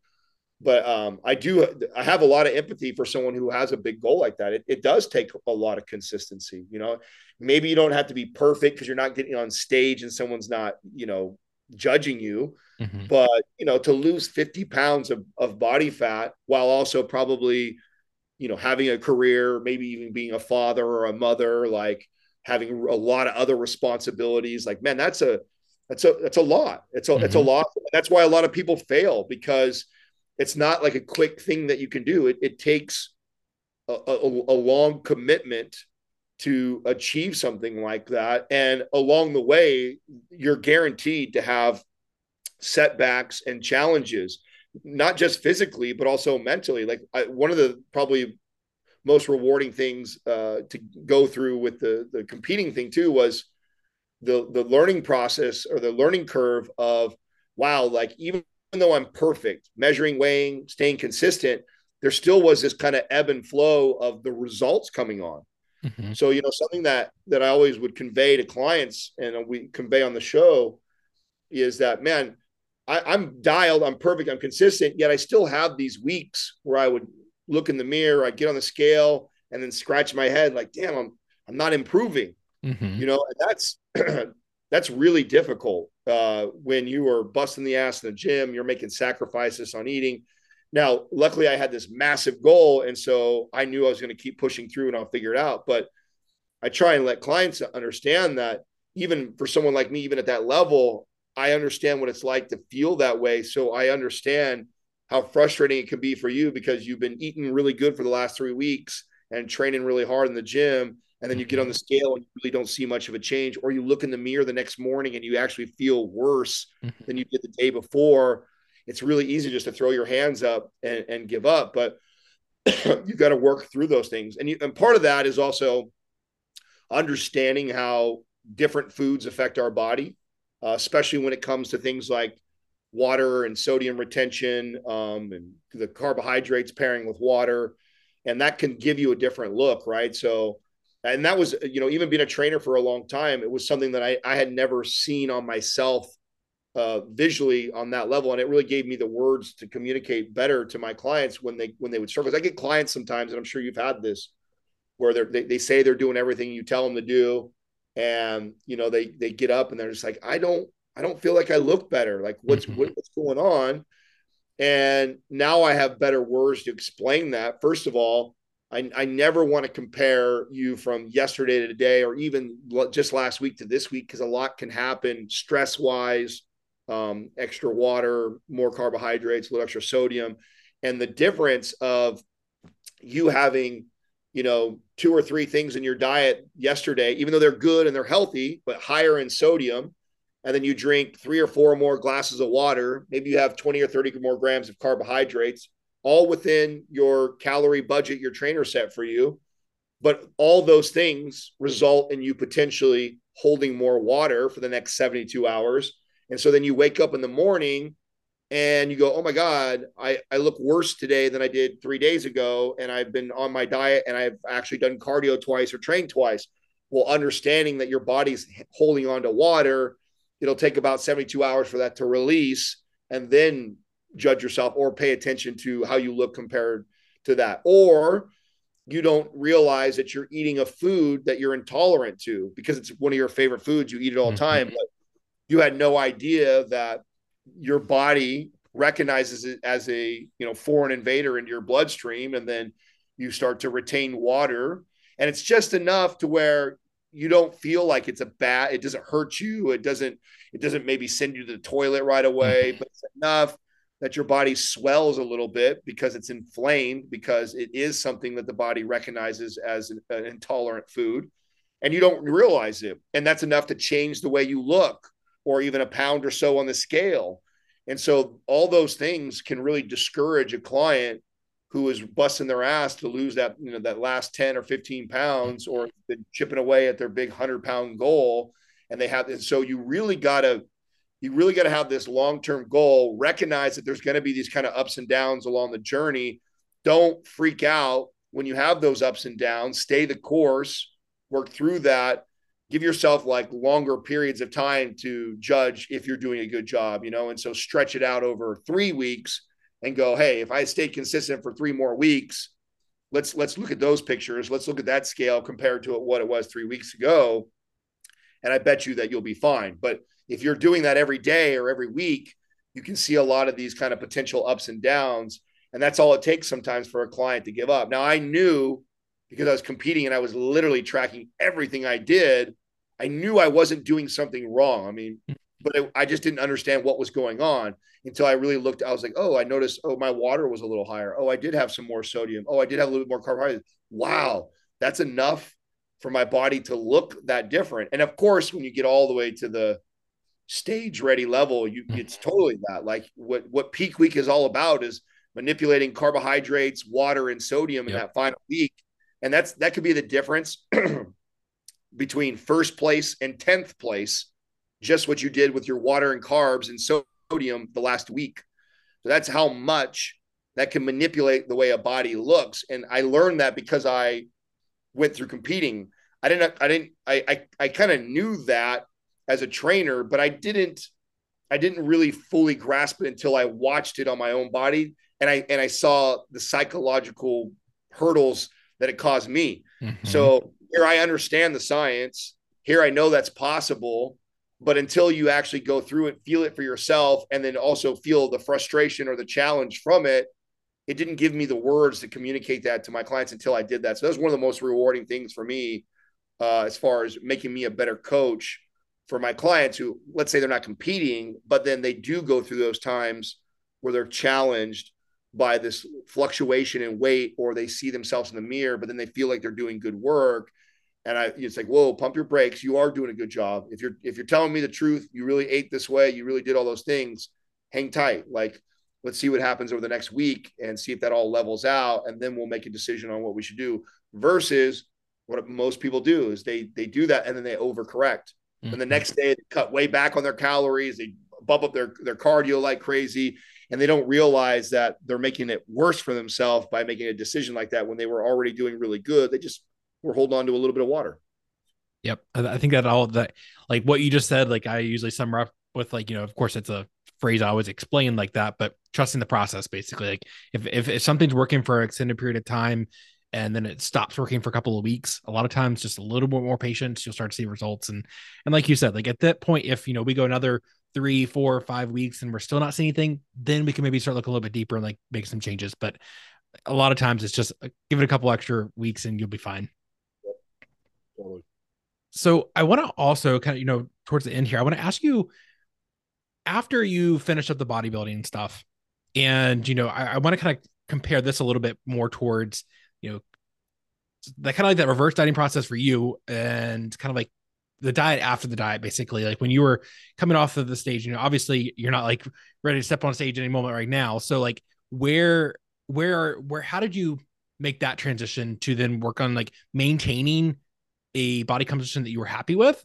but um, I do I have a lot of empathy for someone who has a big goal like that. It, it does take a lot of consistency. You know, maybe you don't have to be perfect because you're not getting on stage and someone's not you know judging you. Mm-hmm. But you know, to lose 50 pounds of, of body fat while also probably you know having a career, maybe even being a father or a mother, like having a lot of other responsibilities, like man, that's a that's a that's a lot. It's a mm-hmm. it's a mm-hmm. lot. That's why a lot of people fail because it's not like a quick thing that you can do. It, it takes a, a, a long commitment to achieve something like that. And along the way, you're guaranteed to have setbacks and challenges, not just physically, but also mentally. Like I, one of the probably most rewarding things uh, to go through with the the competing thing too was the the learning process or the learning curve of wow, like even even though I'm perfect, measuring, weighing, staying consistent, there still was this kind of ebb and flow of the results coming on. Mm-hmm. So, you know, something that that I always would convey to clients and we convey on the show is that, man, I, am dialed, I'm perfect, I'm consistent, yet I still have these weeks where I would look in the mirror, I get on the scale and then scratch my head like, damn, I'm I'm not improving. Mm-hmm. You know, and that's [clears throat] that's really difficult uh, when you are busting the ass in the gym, you're making sacrifices on eating. Now, luckily, I had this massive goal. And so I knew I was going to keep pushing through and I'll figure it out. But I try and let clients understand that even for someone like me, even at that level, I understand what it's like to feel that way. So I understand how frustrating it can be for you because you've been eating really good for the last three weeks and training really hard in the gym and then you get on the scale and you really don't see much of a change or you look in the mirror the next morning and you actually feel worse mm-hmm. than you did the day before it's really easy just to throw your hands up and, and give up but you've got to work through those things. And, you, and part of that is also understanding how different foods affect our body uh, especially when it comes to things like water and sodium retention um, and the carbohydrates pairing with water and that can give you a different look right? So and that was you know even being a trainer for a long time it was something that i, I had never seen on myself uh, visually on that level. And it really gave me the words to communicate better to my clients when they when they would struggle i get clients sometimes and i'm sure you've had this where they they say they're doing everything you tell them to do. And you know they they get up and they're just like i don't i don't feel like i look better. Like what's mm-hmm. what's going on? And now I have better words to explain that. First of all, I, I never want to compare you from yesterday to today or even just last week to this week because a lot can happen stress wise, um, extra water, more carbohydrates, a little extra sodium. And the difference of you having, you know, two or three things in your diet yesterday, even though they're good and they're healthy, but higher in sodium, and then you drink three or four more glasses of water, maybe you have 20 or 30 more grams of carbohydrates all within your calorie budget your trainer set for you. But all those things result in you potentially holding more water for the next 72 hours. And so then you wake up in the morning and you go, oh my God, I, I look worse today than I did three days ago. And I've been on my diet and I've actually done cardio twice or trained twice. Well, understanding that your body's holding on to water, it'll take about 72 hours for that to release. And then judge yourself or pay attention to how you look compared to that. Or you don't realize that you're eating a food that you're intolerant to because it's one of your favorite foods. You eat it all the mm-hmm. time, but you had no idea that your body recognizes it as a you know foreign invader into your bloodstream, and then you start to retain water, and it's just enough to where you don't feel like it's a bad. It doesn't hurt you. It doesn't. It doesn't maybe send you to the toilet right away, mm-hmm. but it's enough that your body swells a little bit because it's inflamed because it is something that the body recognizes as an, an, intolerant food and you don't realize it and that's enough to change the way you look or even a pound or so on the scale. And so all those things can really discourage a client who is busting their ass to lose that you know that last 10 or 15 pounds or chipping away at their big 100 pound goal and they have and so you really got to you really got to have this long-term goal recognize that there's going to be these kind of ups and downs along the journey. Don't freak out when you have those ups and downs stay the course work through that. Give yourself like longer periods of time to judge if you're doing a good job you know and so stretch it out over 3 weeks and go hey if i stay consistent for 3 more weeks let's let's look at those pictures. Let's look at that scale compared to what it was 3 weeks ago. And i bet you that you'll be fine. But if you're doing that every day or every week, you can see a lot of these kind of potential ups and downs. And that's all it takes sometimes for a client to give up. Now, I knew because I was competing and I was literally tracking everything I did, I knew I wasn't doing something wrong. I mean, mm. but it, I just didn't understand what was going on until I really looked. I was like, oh, I noticed, oh, my water was a little higher. Oh, I did have some more sodium. Oh, I did have a little bit more carbohydrates. Wow, that's enough for my body to look that different. And of course, when you get all the way to the stage ready level, you mm-hmm. it's totally that. Like what what peak week is all about is manipulating carbohydrates, water, and sodium in that final week. And that's that could be the difference [clears throat] between first place and tenth place, just what you did with your water and carbs and sodium the last week. So that's how much that can manipulate the way a body looks. And I learned that because I went through competing. I didn't I didn't I I, I kind of knew that as a trainer, but I didn't I didn't really fully grasp it until I watched it on my own body and I and I saw the psychological hurdles that it caused me. Mm-hmm. So here I understand the science. Here I know that's possible, but until you actually go through it, feel it for yourself, and then also feel the frustration or the challenge from it, it didn't give me the words to communicate that to my clients until I did that. So that was one of the most rewarding things for me, uh, as far as making me a better coach for my clients who let's say they're not competing but then they do go through those times where they're challenged by this fluctuation in weight or they see themselves in the mirror but then they feel like they're doing good work. And i it's like whoa pump your brakes. You are doing a good job. If you're if you're telling me the truth you really ate this way you really did all those things hang tight. Like let's see what happens over the next week and see if that all levels out and then we'll make a decision on what we should do. Versus what most people do is they they do that and then they overcorrect Mm-hmm. And the next day, they cut way back on their calories. They bump up their, their cardio like crazy. And they don't realize that they're making it worse for themselves by making a decision like that when they were already doing really good. They just were holding on to a little bit of water. Yep. I think that all that, like what you just said, like I usually sum up with, like, you know, of course, it's a phrase I always explain like that, but trusting the process basically. Like if, if, if something's working for an extended period of time, and then it stops working for a couple of weeks a lot of times just a little bit more patience you'll start to see results and and like you said like at that point if you know we go another three, four, five weeks and we're still not seeing anything, then we can maybe start looking a little bit deeper and like make some changes. But a lot of times it's just uh, give it a couple extra weeks and you'll be fine. Totally. So I want to also kind of, you know, towards the end here, I want to ask you after you finish up the bodybuilding stuff, and you know, I, I want to kind of compare this a little bit more towards, you know, that kind of like that reverse dieting process for you and kind of like the diet after the diet, basically. Like when you were coming off of the stage, you know, obviously you're not like ready to step on stage any moment right now. So like where where are where how did you make that transition to then work on like maintaining a body composition that you were happy with?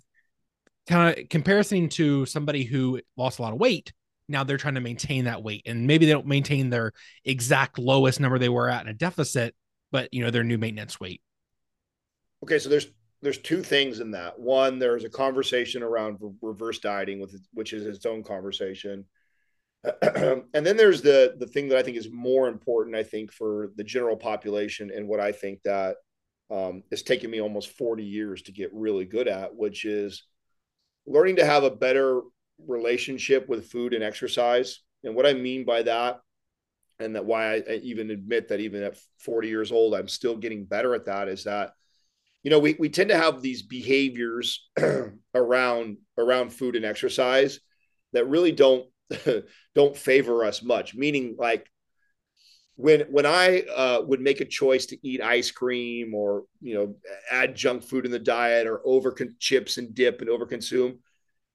Kind of comparison to somebody who lost a lot of weight. Now they're trying to maintain that weight, and maybe they don't maintain their exact lowest number they were at in a deficit, but you know their new maintenance weight. Okay, so there's there's two things in that. One, there's a conversation around reverse dieting with which is its own conversation. [clears throat] and then there's the the thing that I think is more important, I think, for the general population, and what I think that um, it's taken me almost 40 years to get really good at, which is learning to have a better relationship with food and exercise. And what I mean by that, and that why I, even admit that even at 40 years old, I'm still getting better at that, is that you know we, we tend to have these behaviors [clears throat] around around food and exercise that really don't [laughs] don't favor us much meaning like when when I uh, would make a choice to eat ice cream or you know add junk food in the diet or over chips and dip and overconsume,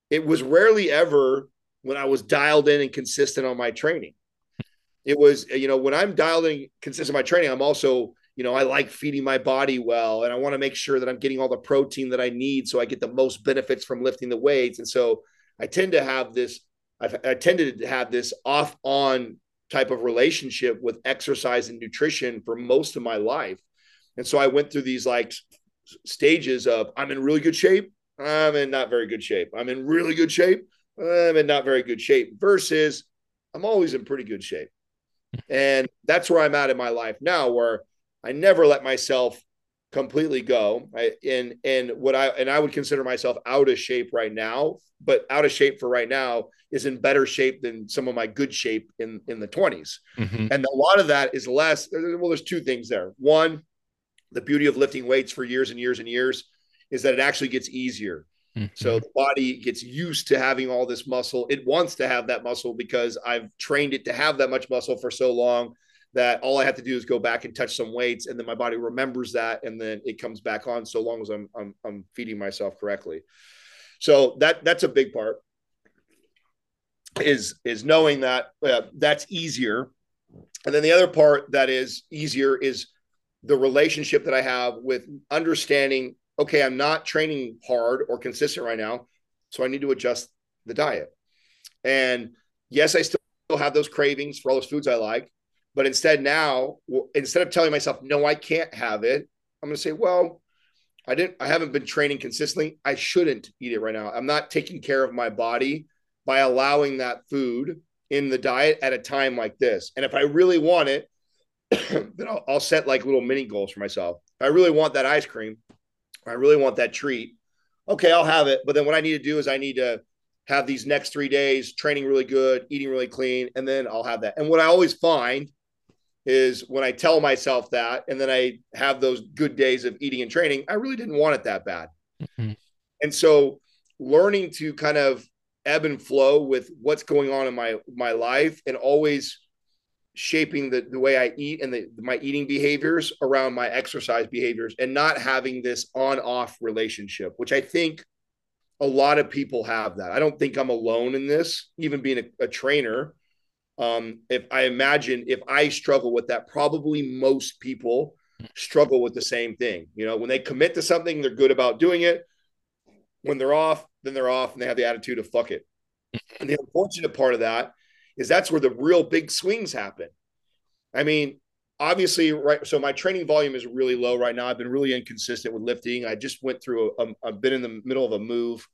it was rarely ever when I was dialed in and consistent on my training. It was you know when I'm dialing consistent my training, I'm also you know I like feeding my body well and I want to make sure that I'm getting all the protein that I need so I get the most benefits from lifting the weights. And so I tend to have this I've, I tended to have this off on type of relationship with exercise and nutrition for most of my life. And so I went through these like stages of I'm in really good shape, I'm in not very good shape. I'm in really good shape, I'm in not very good shape versus I'm always in pretty good shape. And that's where I'm at in my life now where I never let myself completely go. I, and and what I and I would consider myself out of shape right now, but out of shape for right now is in better shape than some of my good shape in in the 20s. Mm-hmm. And a lot of that is less well there's two things there. One, the beauty of lifting weights for years and years and years is that it actually gets easier. Mm-hmm. So the body gets used to having all this muscle. It wants to have that muscle because I've trained it to have that much muscle for so long that all I have to do is go back and touch some weights, and then my body remembers that, and then it comes back on so long as I'm I'm, I'm feeding myself correctly. So that that's a big part. Is is knowing that uh, that's easier, and then the other part that is easier is the relationship that I have with understanding. Okay, I'm not training hard or consistent right now, so I need to adjust the diet. And yes, I still have those cravings for all those foods I like, but instead, now, instead of telling myself, no, I can't have it, I'm going to say, well, I didn't, I haven't been training consistently. I shouldn't eat it right now. I'm not taking care of my body by allowing that food in the diet at a time like this. And if I really want it, [clears throat] then I'll, I'll, set like little mini goals for myself. If I really want that ice cream, I really want that treat. Okay, I'll have it. But then what I need to do is I need to have these next three days training really good, eating really clean, and then I'll have that. And what I always find is when I tell myself that, and then I have those good days of eating and training, I really didn't want it that bad. Mm-hmm. And so learning to kind of ebb and flow with what's going on in my my life and always shaping the, the way I eat and the, my eating behaviors around my exercise behaviors and not having this on off relationship, which I think a lot of people have that. I don't think I'm alone in this, even being a, a trainer um, if I imagine if I struggle with that, probably most people struggle with the same thing. You know, when they commit to something, they're good about doing it. When they're off, then they're off and they have the attitude of fuck it. And the unfortunate part of that is that's where the real big swings happen. I mean, obviously, right. So my training volume is really low right now. I've been really inconsistent with lifting. I just went through a, a I've been in the middle of a move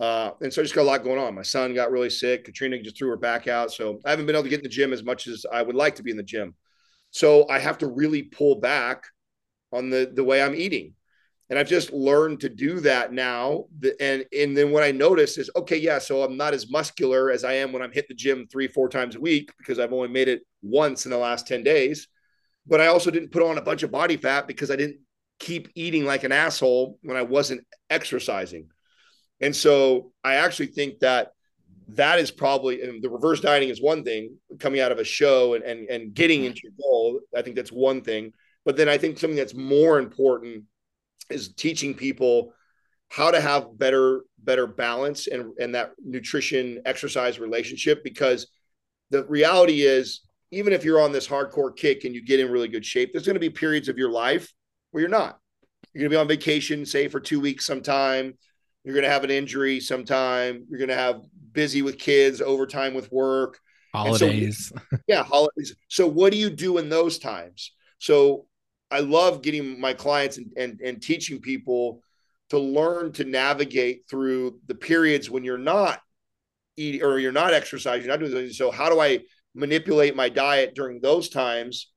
uh, and so I just got a lot going on. My son got really sick. Katrina just threw her back out. So I haven't been able to get in the gym as much as I would like to be in the gym. So I have to really pull back on the, the way I'm eating. And I've just learned to do that now. And and then what I notice is okay, yeah, so I'm not as muscular as I am when I'm hit the gym three, four times a week because I've only made it once in the last 10 days. But I also didn't put on a bunch of body fat because I didn't keep eating like an asshole when I wasn't exercising. And so I actually think that that is probably and the reverse dieting is one thing coming out of a show and, and and getting mm-hmm. into your goal. I think that's one thing. But then I think something that's more important is teaching people how to have better better balance and and that nutrition exercise relationship because the reality is even if you're on this hardcore kick and you get in really good shape there's going to be periods of your life where you're not. You're going to be on vacation say for 2 weeks sometime. You're going to have an injury sometime. You're going to have busy with kids overtime with work. Holidays so, [laughs] yeah holidays. So what do you do in those times? So I love getting my clients and, and, and teaching people to learn to navigate through the periods when you're not eating or you're not exercising, you're not doing so. How do I manipulate my diet during those times?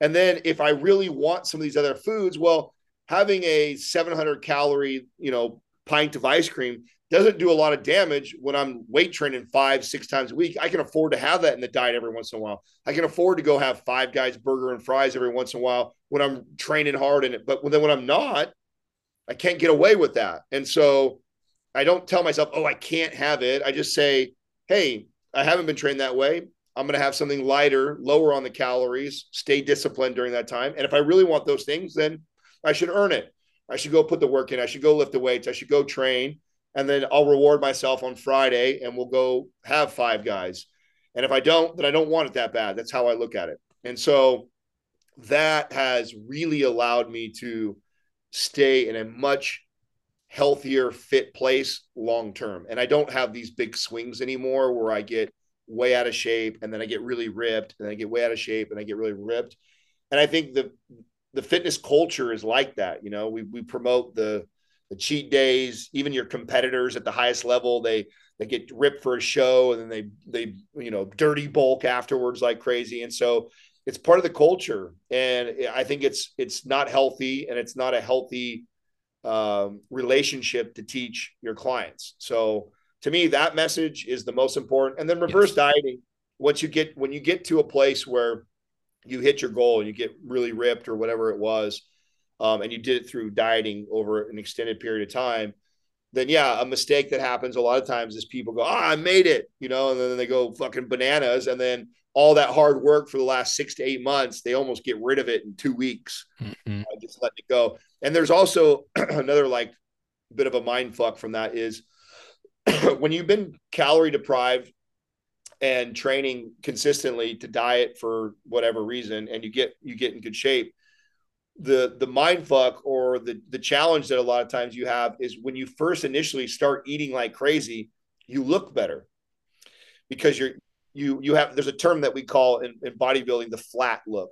And then if I really want some of these other foods, well, having a 700 calorie, you know, pint of ice cream doesn't do a lot of damage when I'm weight training five, six times a week. I can afford to have that in the diet every once in a while. I can afford to go have five guys burger and fries every once in a while when I'm training hard in it. But then when I'm not, I can't get away with that. And so I don't tell myself, oh, I can't have it. I just say, hey, I haven't been trained that way. I'm going to have something lighter, lower on the calories, stay disciplined during that time. And if I really want those things, then I should earn it. I should go put the work in. I should go lift the weights. I should go train and then I'll reward myself on Friday and we'll go have five guys. And if I don't, then I don't want it that bad. That's how I look at it. And so that has really allowed me to stay in a much healthier, fit place long term. And I don't have these big swings anymore where I get way out of shape and then I get really ripped and I get way out of shape and I get really ripped. And I think the the fitness culture is like that. You know, we we promote the the cheat days, even your competitors at the highest level, they they get ripped for a show and then they they you know dirty bulk afterwards like crazy. And so it's part of the culture. And I think it's it's not healthy and it's not a healthy um, relationship to teach your clients. So to me, that message is the most important. And then reverse yes. dieting, once you get when you get to a place where you hit your goal and you get really ripped or whatever it was, um, and you did it through dieting over an extended period of time, then yeah, a mistake that happens a lot of times is people go, "Oh, I made it," you know, and then they go fucking bananas, and then all that hard work for the last six to eight months, they almost get rid of it in two weeks, mm-hmm. uh, just let it go. And there's also [clears throat] another like bit of a mind fuck from that is [clears throat] when you've been calorie deprived and training consistently to diet for whatever reason, and you get you get in good shape the the mind fuck or the the challenge that a lot of times you have is when you first initially start eating like crazy you look better. Because you're you you have there's a term that we call in, in bodybuilding the flat look.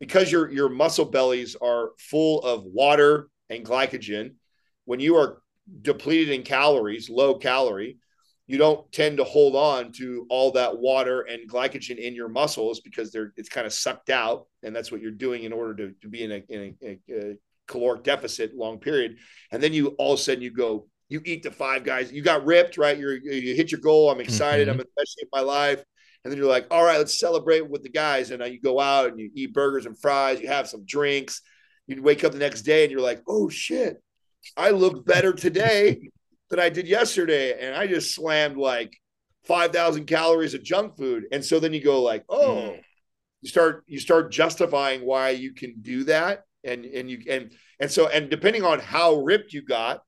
Because your your muscle bellies are full of water and glycogen when you are depleted in calories low calorie you don't tend to hold on to all that water and glycogen in your muscles because they're it's kind of sucked out and that's what you're doing in order to, to be in, a, in a, a, caloric deficit long period. And then you all of a sudden you go you eat the five guys you got ripped right? You're you hit your goal i'm excited mm-hmm. i'm in shape of my life. And then you're like all right let's celebrate with the guys. And you go out and you eat burgers and fries you have some drinks you wake up the next day and you're like oh shit i look better today [laughs] than I did yesterday. And I just slammed like 5,000 calories of junk food. And so then you go like, oh, mm. you start, you start justifying why you can do that. And, and you, and, and so, and depending on how ripped you got,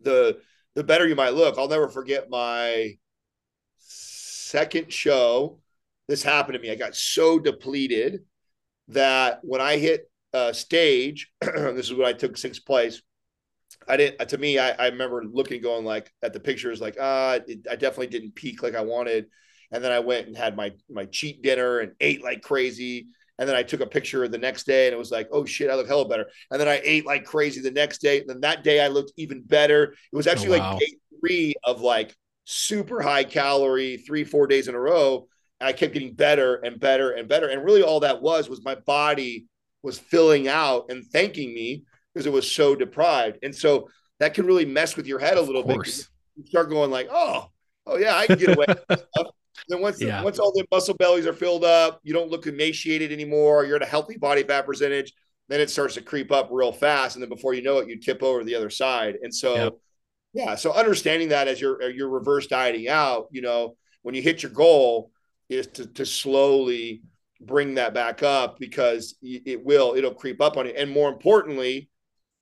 the, the better you might look. I'll never forget my second show. This happened to me. I got so depleted that when I hit uh, stage, [clears throat] this is when I took sixth place. I didn't. To me, I, I remember looking, going like at the pictures, like ah, uh, I definitely didn't peak like I wanted. And then I went and had my my cheat dinner and ate like crazy. And then I took a picture the next day and it was like, oh shit, I look hella better. And then I ate like crazy the next day. And then that day I looked even better. It was actually oh, wow. like day three of like super high calorie, three, four days in a row. I kept getting better and better and better. And really all that was was my body was filling out and thanking me because it was so deprived. And so that can really mess with your head a little bit. You start going like, oh, oh yeah, I can get away. [laughs] then once yeah. once all the muscle bellies are filled up, you don't look emaciated anymore. You're at a healthy body fat percentage. Then it starts to creep up real fast, and then before you know it, you tip over the other side. And so, yep. yeah, so understanding that as you're you're reverse dieting out, you know, when you hit your goal, is to to slowly bring that back up because it will it'll creep up on it, and more importantly,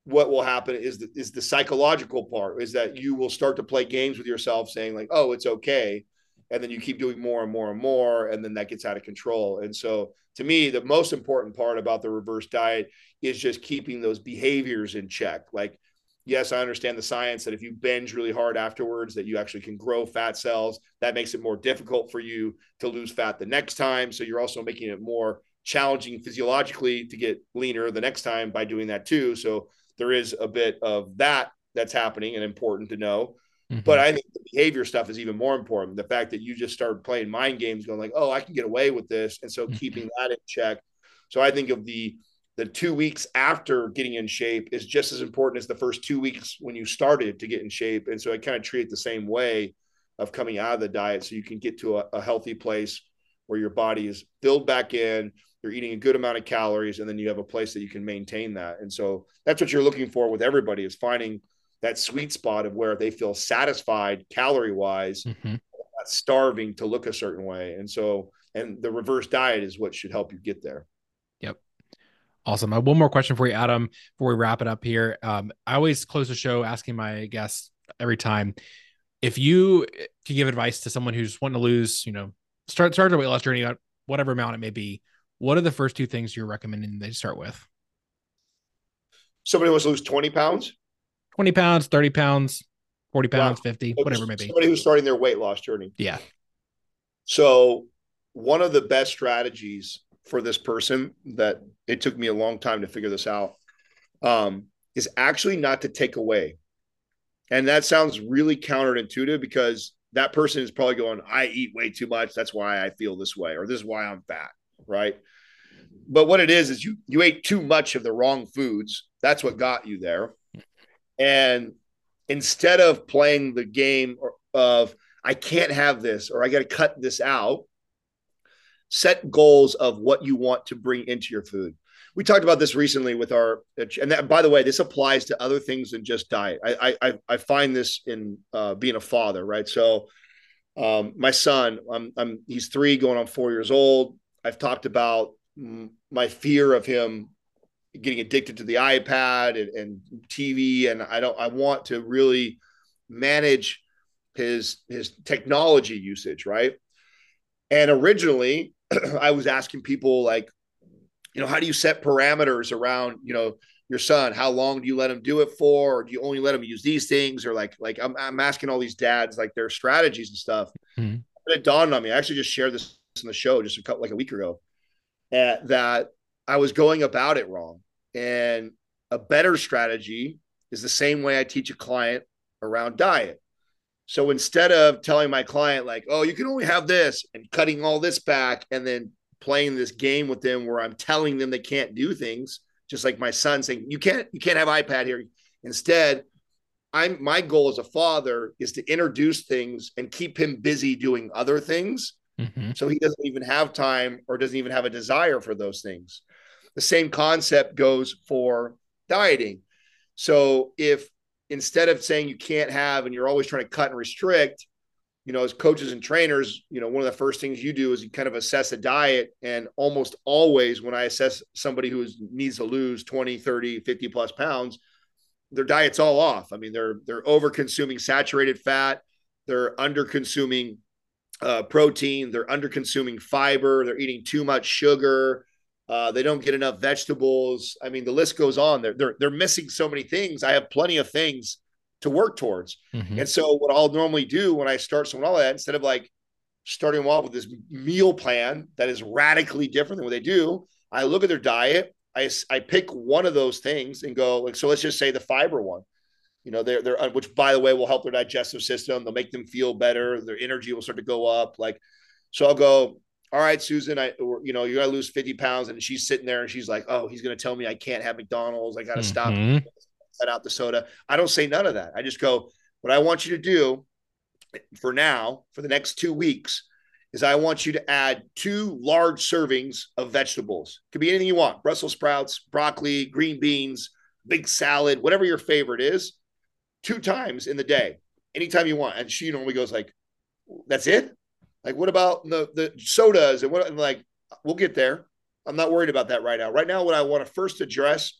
what will happen is the, is the psychological part is that you will start to play games with yourself saying like oh it's okay. And then you keep doing more and more and more and then that gets out of control. And so to me the most important part about the reverse diet is just keeping those behaviors in check. Like yes i understand the science that if you binge really hard afterwards that you actually can grow fat cells. That makes it more difficult for you to lose fat the next time. So you're also making it more challenging physiologically to get leaner the next time by doing that too. So there is a bit of that that's happening and important to know. Mm-hmm. But I think the behavior stuff is even more important. The fact that you just start playing mind games, going like, "Oh, I can get away with this," and so mm-hmm. keeping that in check. So I think of the the two weeks after getting in shape is just as important as the first two weeks when you started to get in shape. And so I kind of treat it the same way of coming out of the diet, so you can get to a, a healthy place where your body is filled back in you're eating a good amount of calories and then you have a place that you can maintain that. And so that's what you're looking for with everybody is finding that sweet spot of where they feel satisfied calorie wise mm-hmm. not starving to look a certain way. And so and the reverse diet is what should help you get there. Yep. Awesome. I have one more question for you adam before we wrap it up here. Um, i always close the show asking my guests every time if you could give advice to someone who's wanting to lose you know start start a weight loss journey whatever amount it may be what are the first two things you're recommending they start with? Somebody wants to lose 20 pounds? 20 pounds, 30 pounds, 40 pounds, wow. 50, whatever it may be. Somebody who's starting their weight loss journey. Yeah. So, one of the best strategies for this person that it took me a long time to figure this out um, is actually not to take away. And that sounds really counterintuitive because that person is probably going, I eat way too much. That's why I feel this way, or this is why I'm fat right? But what it is is you you ate too much of the wrong foods. That's what got you there. And instead of playing the game of I can't have this or I got to cut this out, set goals of what you want to bring into your food. We talked about this recently with our, and that, by the way, this applies to other things than just diet. I I, I find this in uh, being a father, right? So, um, my son, I'm, I'm he's three, going on four years old. I've talked about my fear of him getting addicted to the iPad and, and TV, and I don't. I want to really manage his his technology usage, right? And originally, [clears throat] I was asking people like, you know, how do you set parameters around, you know, your son? How long do you let him do it for? Or do you only let him use these things? Or like, like I'm, I'm asking all these dads like their strategies and stuff. Mm-hmm. And it dawned on me. I actually just shared this in the show just a couple like a week ago that I was going about it wrong. And a better strategy is the same way I teach a client around diet. So instead of telling my client, like, oh, you can only have this and cutting all this back and then playing this game with them where I'm telling them they can't do things, just like my son saying, you can't, you can't have iPad here. Instead, I'm my goal as a father is to introduce things and keep him busy doing other things Mm-hmm. So he doesn't even have time or doesn't even have a desire for those things. The same concept goes for dieting. So if instead of saying you can't have and you're always trying to cut and restrict, you know, as coaches and trainers, you know, one of the first things you do is you kind of assess a diet. And almost always when I assess somebody who needs to lose 20, 30, 50 plus pounds, their diet's all off. I mean, they're they're over consuming saturated fat, they're under consuming uh, protein. They're under consuming fiber. They're eating too much sugar. Uh, they don't get enough vegetables. I mean, the list goes on. They're, they're, they're missing so many things. I have plenty of things to work towards. Mm-hmm. And so, what I'll normally do when I start someone all that, instead of like starting them off with this meal plan that is radically different than what they do, I look at their diet. I, I pick one of those things and go like, so let's just say the fiber one you know they're they're which by the way will help their digestive system they'll make them feel better their energy will start to go up like so i'll go all right, Susan, I, you know, you got to lose 50 pounds. And she's sitting there and she's like, oh, he's going to tell me I can't have McDonald's. I got to mm-hmm. stop, cut out the soda. I don't say none of that. I just go, what I want you to do for now, for the next two weeks, is I want you to add two large servings of vegetables. Could be anything you want Brussels sprouts, broccoli, green beans, big salad, whatever your favorite is, two times in the day, anytime you want. And she normally goes like, that's it? Like, what about the, the sodas and what? And like, we'll get there. I'm not worried about that right now. Right now, what I want to first address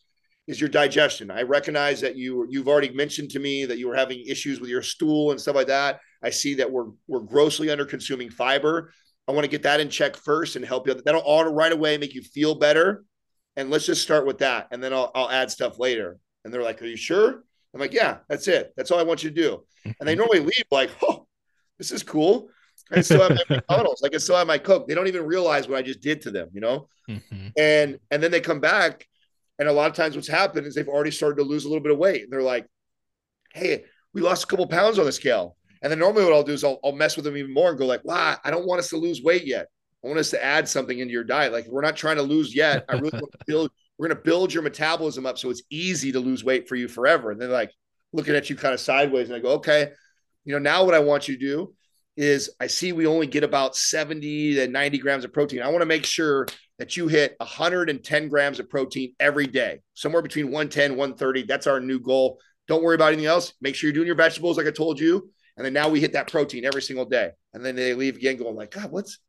is your digestion. I recognize that you you've already mentioned to me that you were having issues with your stool and stuff like that. I see that we're we're grossly under consuming fiber. I want to get that in check first and help you. That'll auto right away make you feel better. And let's just start with that, and then I'll I'll add stuff later. And they're like, "Are you sure?" I'm like, "Yeah, that's it. That's all I want you to do." And they normally leave like, [laughs] "Oh, this is cool." I still have my McDonald's. [laughs] Like I still have my Coke. They don't even realize what I just did to them, you know. Mm-hmm. And and then they come back and a lot of times what's happened is they've already started to lose a little bit of weight. And they're like, hey, we lost a couple pounds on the scale. And then normally what I'll do is I'll, I'll mess with them even more and go like, wow, I don't want us to lose weight yet. I want us to add something into your diet. Like we're not trying to lose yet. I really [laughs] want to build, we're going to build your metabolism up so it's easy to lose weight for you forever. And they're like looking at you kind of sideways. And I go, okay, you know, now what I want you to do is I see we only get about 70 to 90 grams of protein. I want to make sure that you hit 110 grams of protein every day, somewhere between 110, 130. That's our new goal. Don't worry about anything else. Make sure you're doing your vegetables like I told you. And then now we hit that protein every single day. And then they leave again going like, God, what's,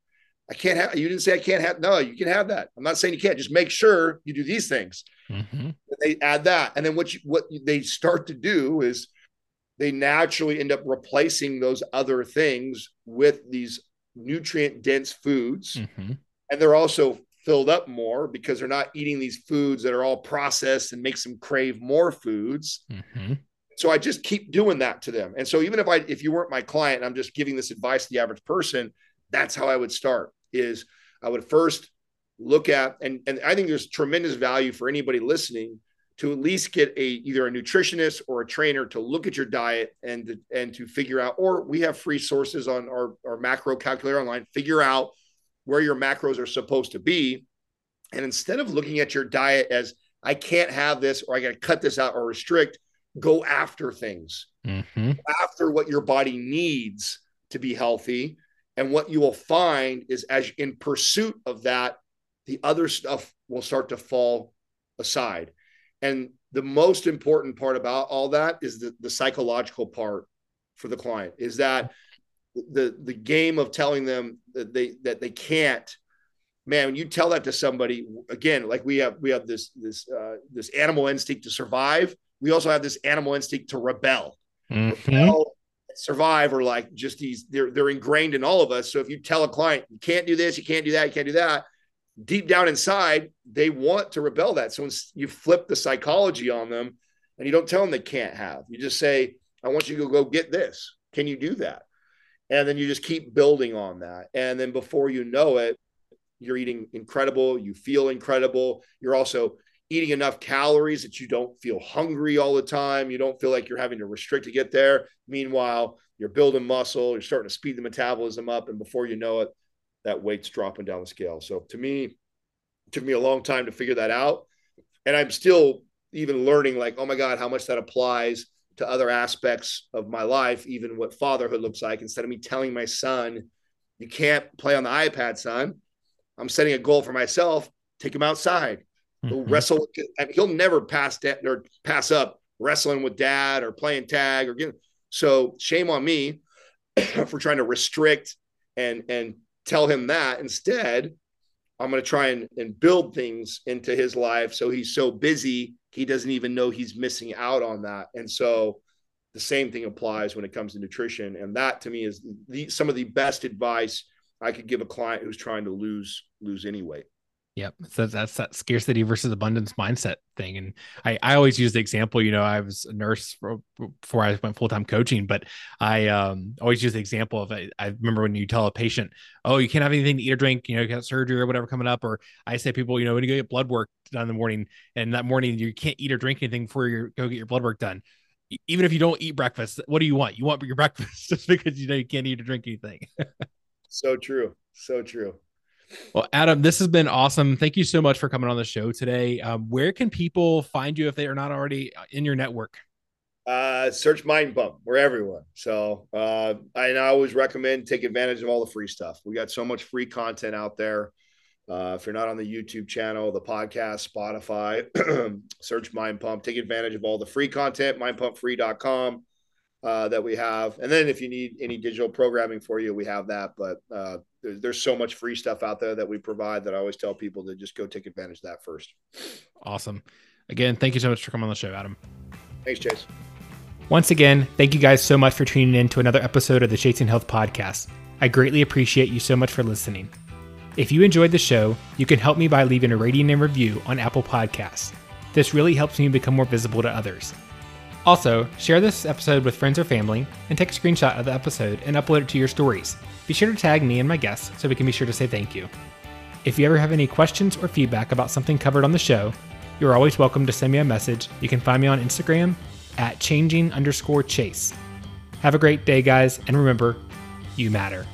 I can't have, you didn't say I can't have, no, you can have that. I'm not saying you can't, just make sure you do these things. Mm-hmm. They add that. And then what you, what they start to do is they naturally end up replacing those other things with these nutrient dense foods. Mm-hmm. And they're also filled up more because they're not eating these foods that are all processed and makes them crave more foods. Mm-hmm. So I just keep doing that to them. And so even if I if you weren't my client, I'm just giving this advice to the average person, that's how I would start is I would first look at and and I think there's tremendous value for anybody listening to at least get a either a nutritionist or a trainer to look at your diet and and to figure out or we have free sources on our, our macro calculator online figure out where your macros are supposed to be. And instead of looking at your diet as i can't have this or i got to cut this out or restrict go after things. Mm-hmm. after what your body needs to be healthy and what you will find is as in pursuit of that the other stuff will start to fall aside. And the most important part about all that is the, the psychological part for the client is that the the game of telling them that they that they can't man when you tell that to somebody again like we have we have this this uh, this animal instinct to survive. We also have this animal instinct to rebel, mm-hmm. rebel survive or like just these they're they're ingrained in all of us so if you tell a client you can't do this you can't do that you can't do that deep down inside, they want to rebel that. So you flip the psychology on them and you don't tell them they can't have, you just say, I want you to go get this. Can you do that? And then you just keep building on that. And then before you know it, you're eating incredible. You feel incredible. You're also eating enough calories that you don't feel hungry all the time. You don't feel like you're having to restrict to get there. Meanwhile, you're building muscle, you're starting to speed the metabolism up. And before you know it, that weight's dropping down the scale. So to me, it took me a long time to figure that out. And I'm still even learning, like, oh my God, how much that applies to other aspects of my life, even what fatherhood looks like. Instead of me telling my son, you can't play on the iPad, son, I'm setting a goal for myself. Take him outside. Mm-hmm. wrestle. He'll never pass that or pass up wrestling with dad or playing tag or getting. So shame on me [clears throat] for trying to restrict and and tell him that. Instead, I'm going to try and, and build things into his life so he's so busy he doesn't even know he's missing out on that. And so the same thing applies when it comes to nutrition. And that to me is the, some of the best advice I could give a client who's trying to lose lose any weight. Yep. So that's that scarcity versus abundance mindset thing. And I, I always use the example, you know, I was a nurse for, before I went full time coaching, but I um, always use the example of I, I, remember when you tell a patient, oh, you can't have anything to eat or drink, you know, you got surgery or whatever coming up. Or I say people, you know, when you go get blood work done in the morning and that morning you can't eat or drink anything before you go get your blood work done. Even if you don't eat breakfast, what do you want? You want your [laughs] breakfast just because you know you can't eat or drink anything. so true. So true. Well, Adam, this has been awesome. Thank you so much for coming on the show today. Um, where can people find you if they are not already in your network? Uh, search Mind Pump. We're everywhere. So uh, I, I always recommend take advantage of all the free stuff. We got so much free content out there. Uh, if you're not on the YouTube channel, the podcast, Spotify, [clears throat] search Mind Pump. Take advantage of all the free content, mindpumpfree.com uh, that we have. And then if you need any digital programming for you, we have that. But uh, there's, there's so much free stuff out there that we provide that I always tell people to just go take advantage of that first. Awesome. Again, thank you so much for coming on the show, Adam. Thanks, Chase. Once again, thank you guys so much for tuning in to another episode of the Chasing Health podcast. I greatly appreciate you so much for listening. If you enjoyed the show, you can help me by leaving a rating and review on Apple Podcasts. This really helps me become more visible to others. Also, share this episode with friends or family and take a screenshot of the episode and upload it to your stories. Be sure to tag me and my guests so we can be sure to say thank you. If you ever have any questions or feedback about something covered on the show, you're always welcome to send me a message. You can find me on Instagram at changing underscore chase. Have a great day, guys, and remember, you matter.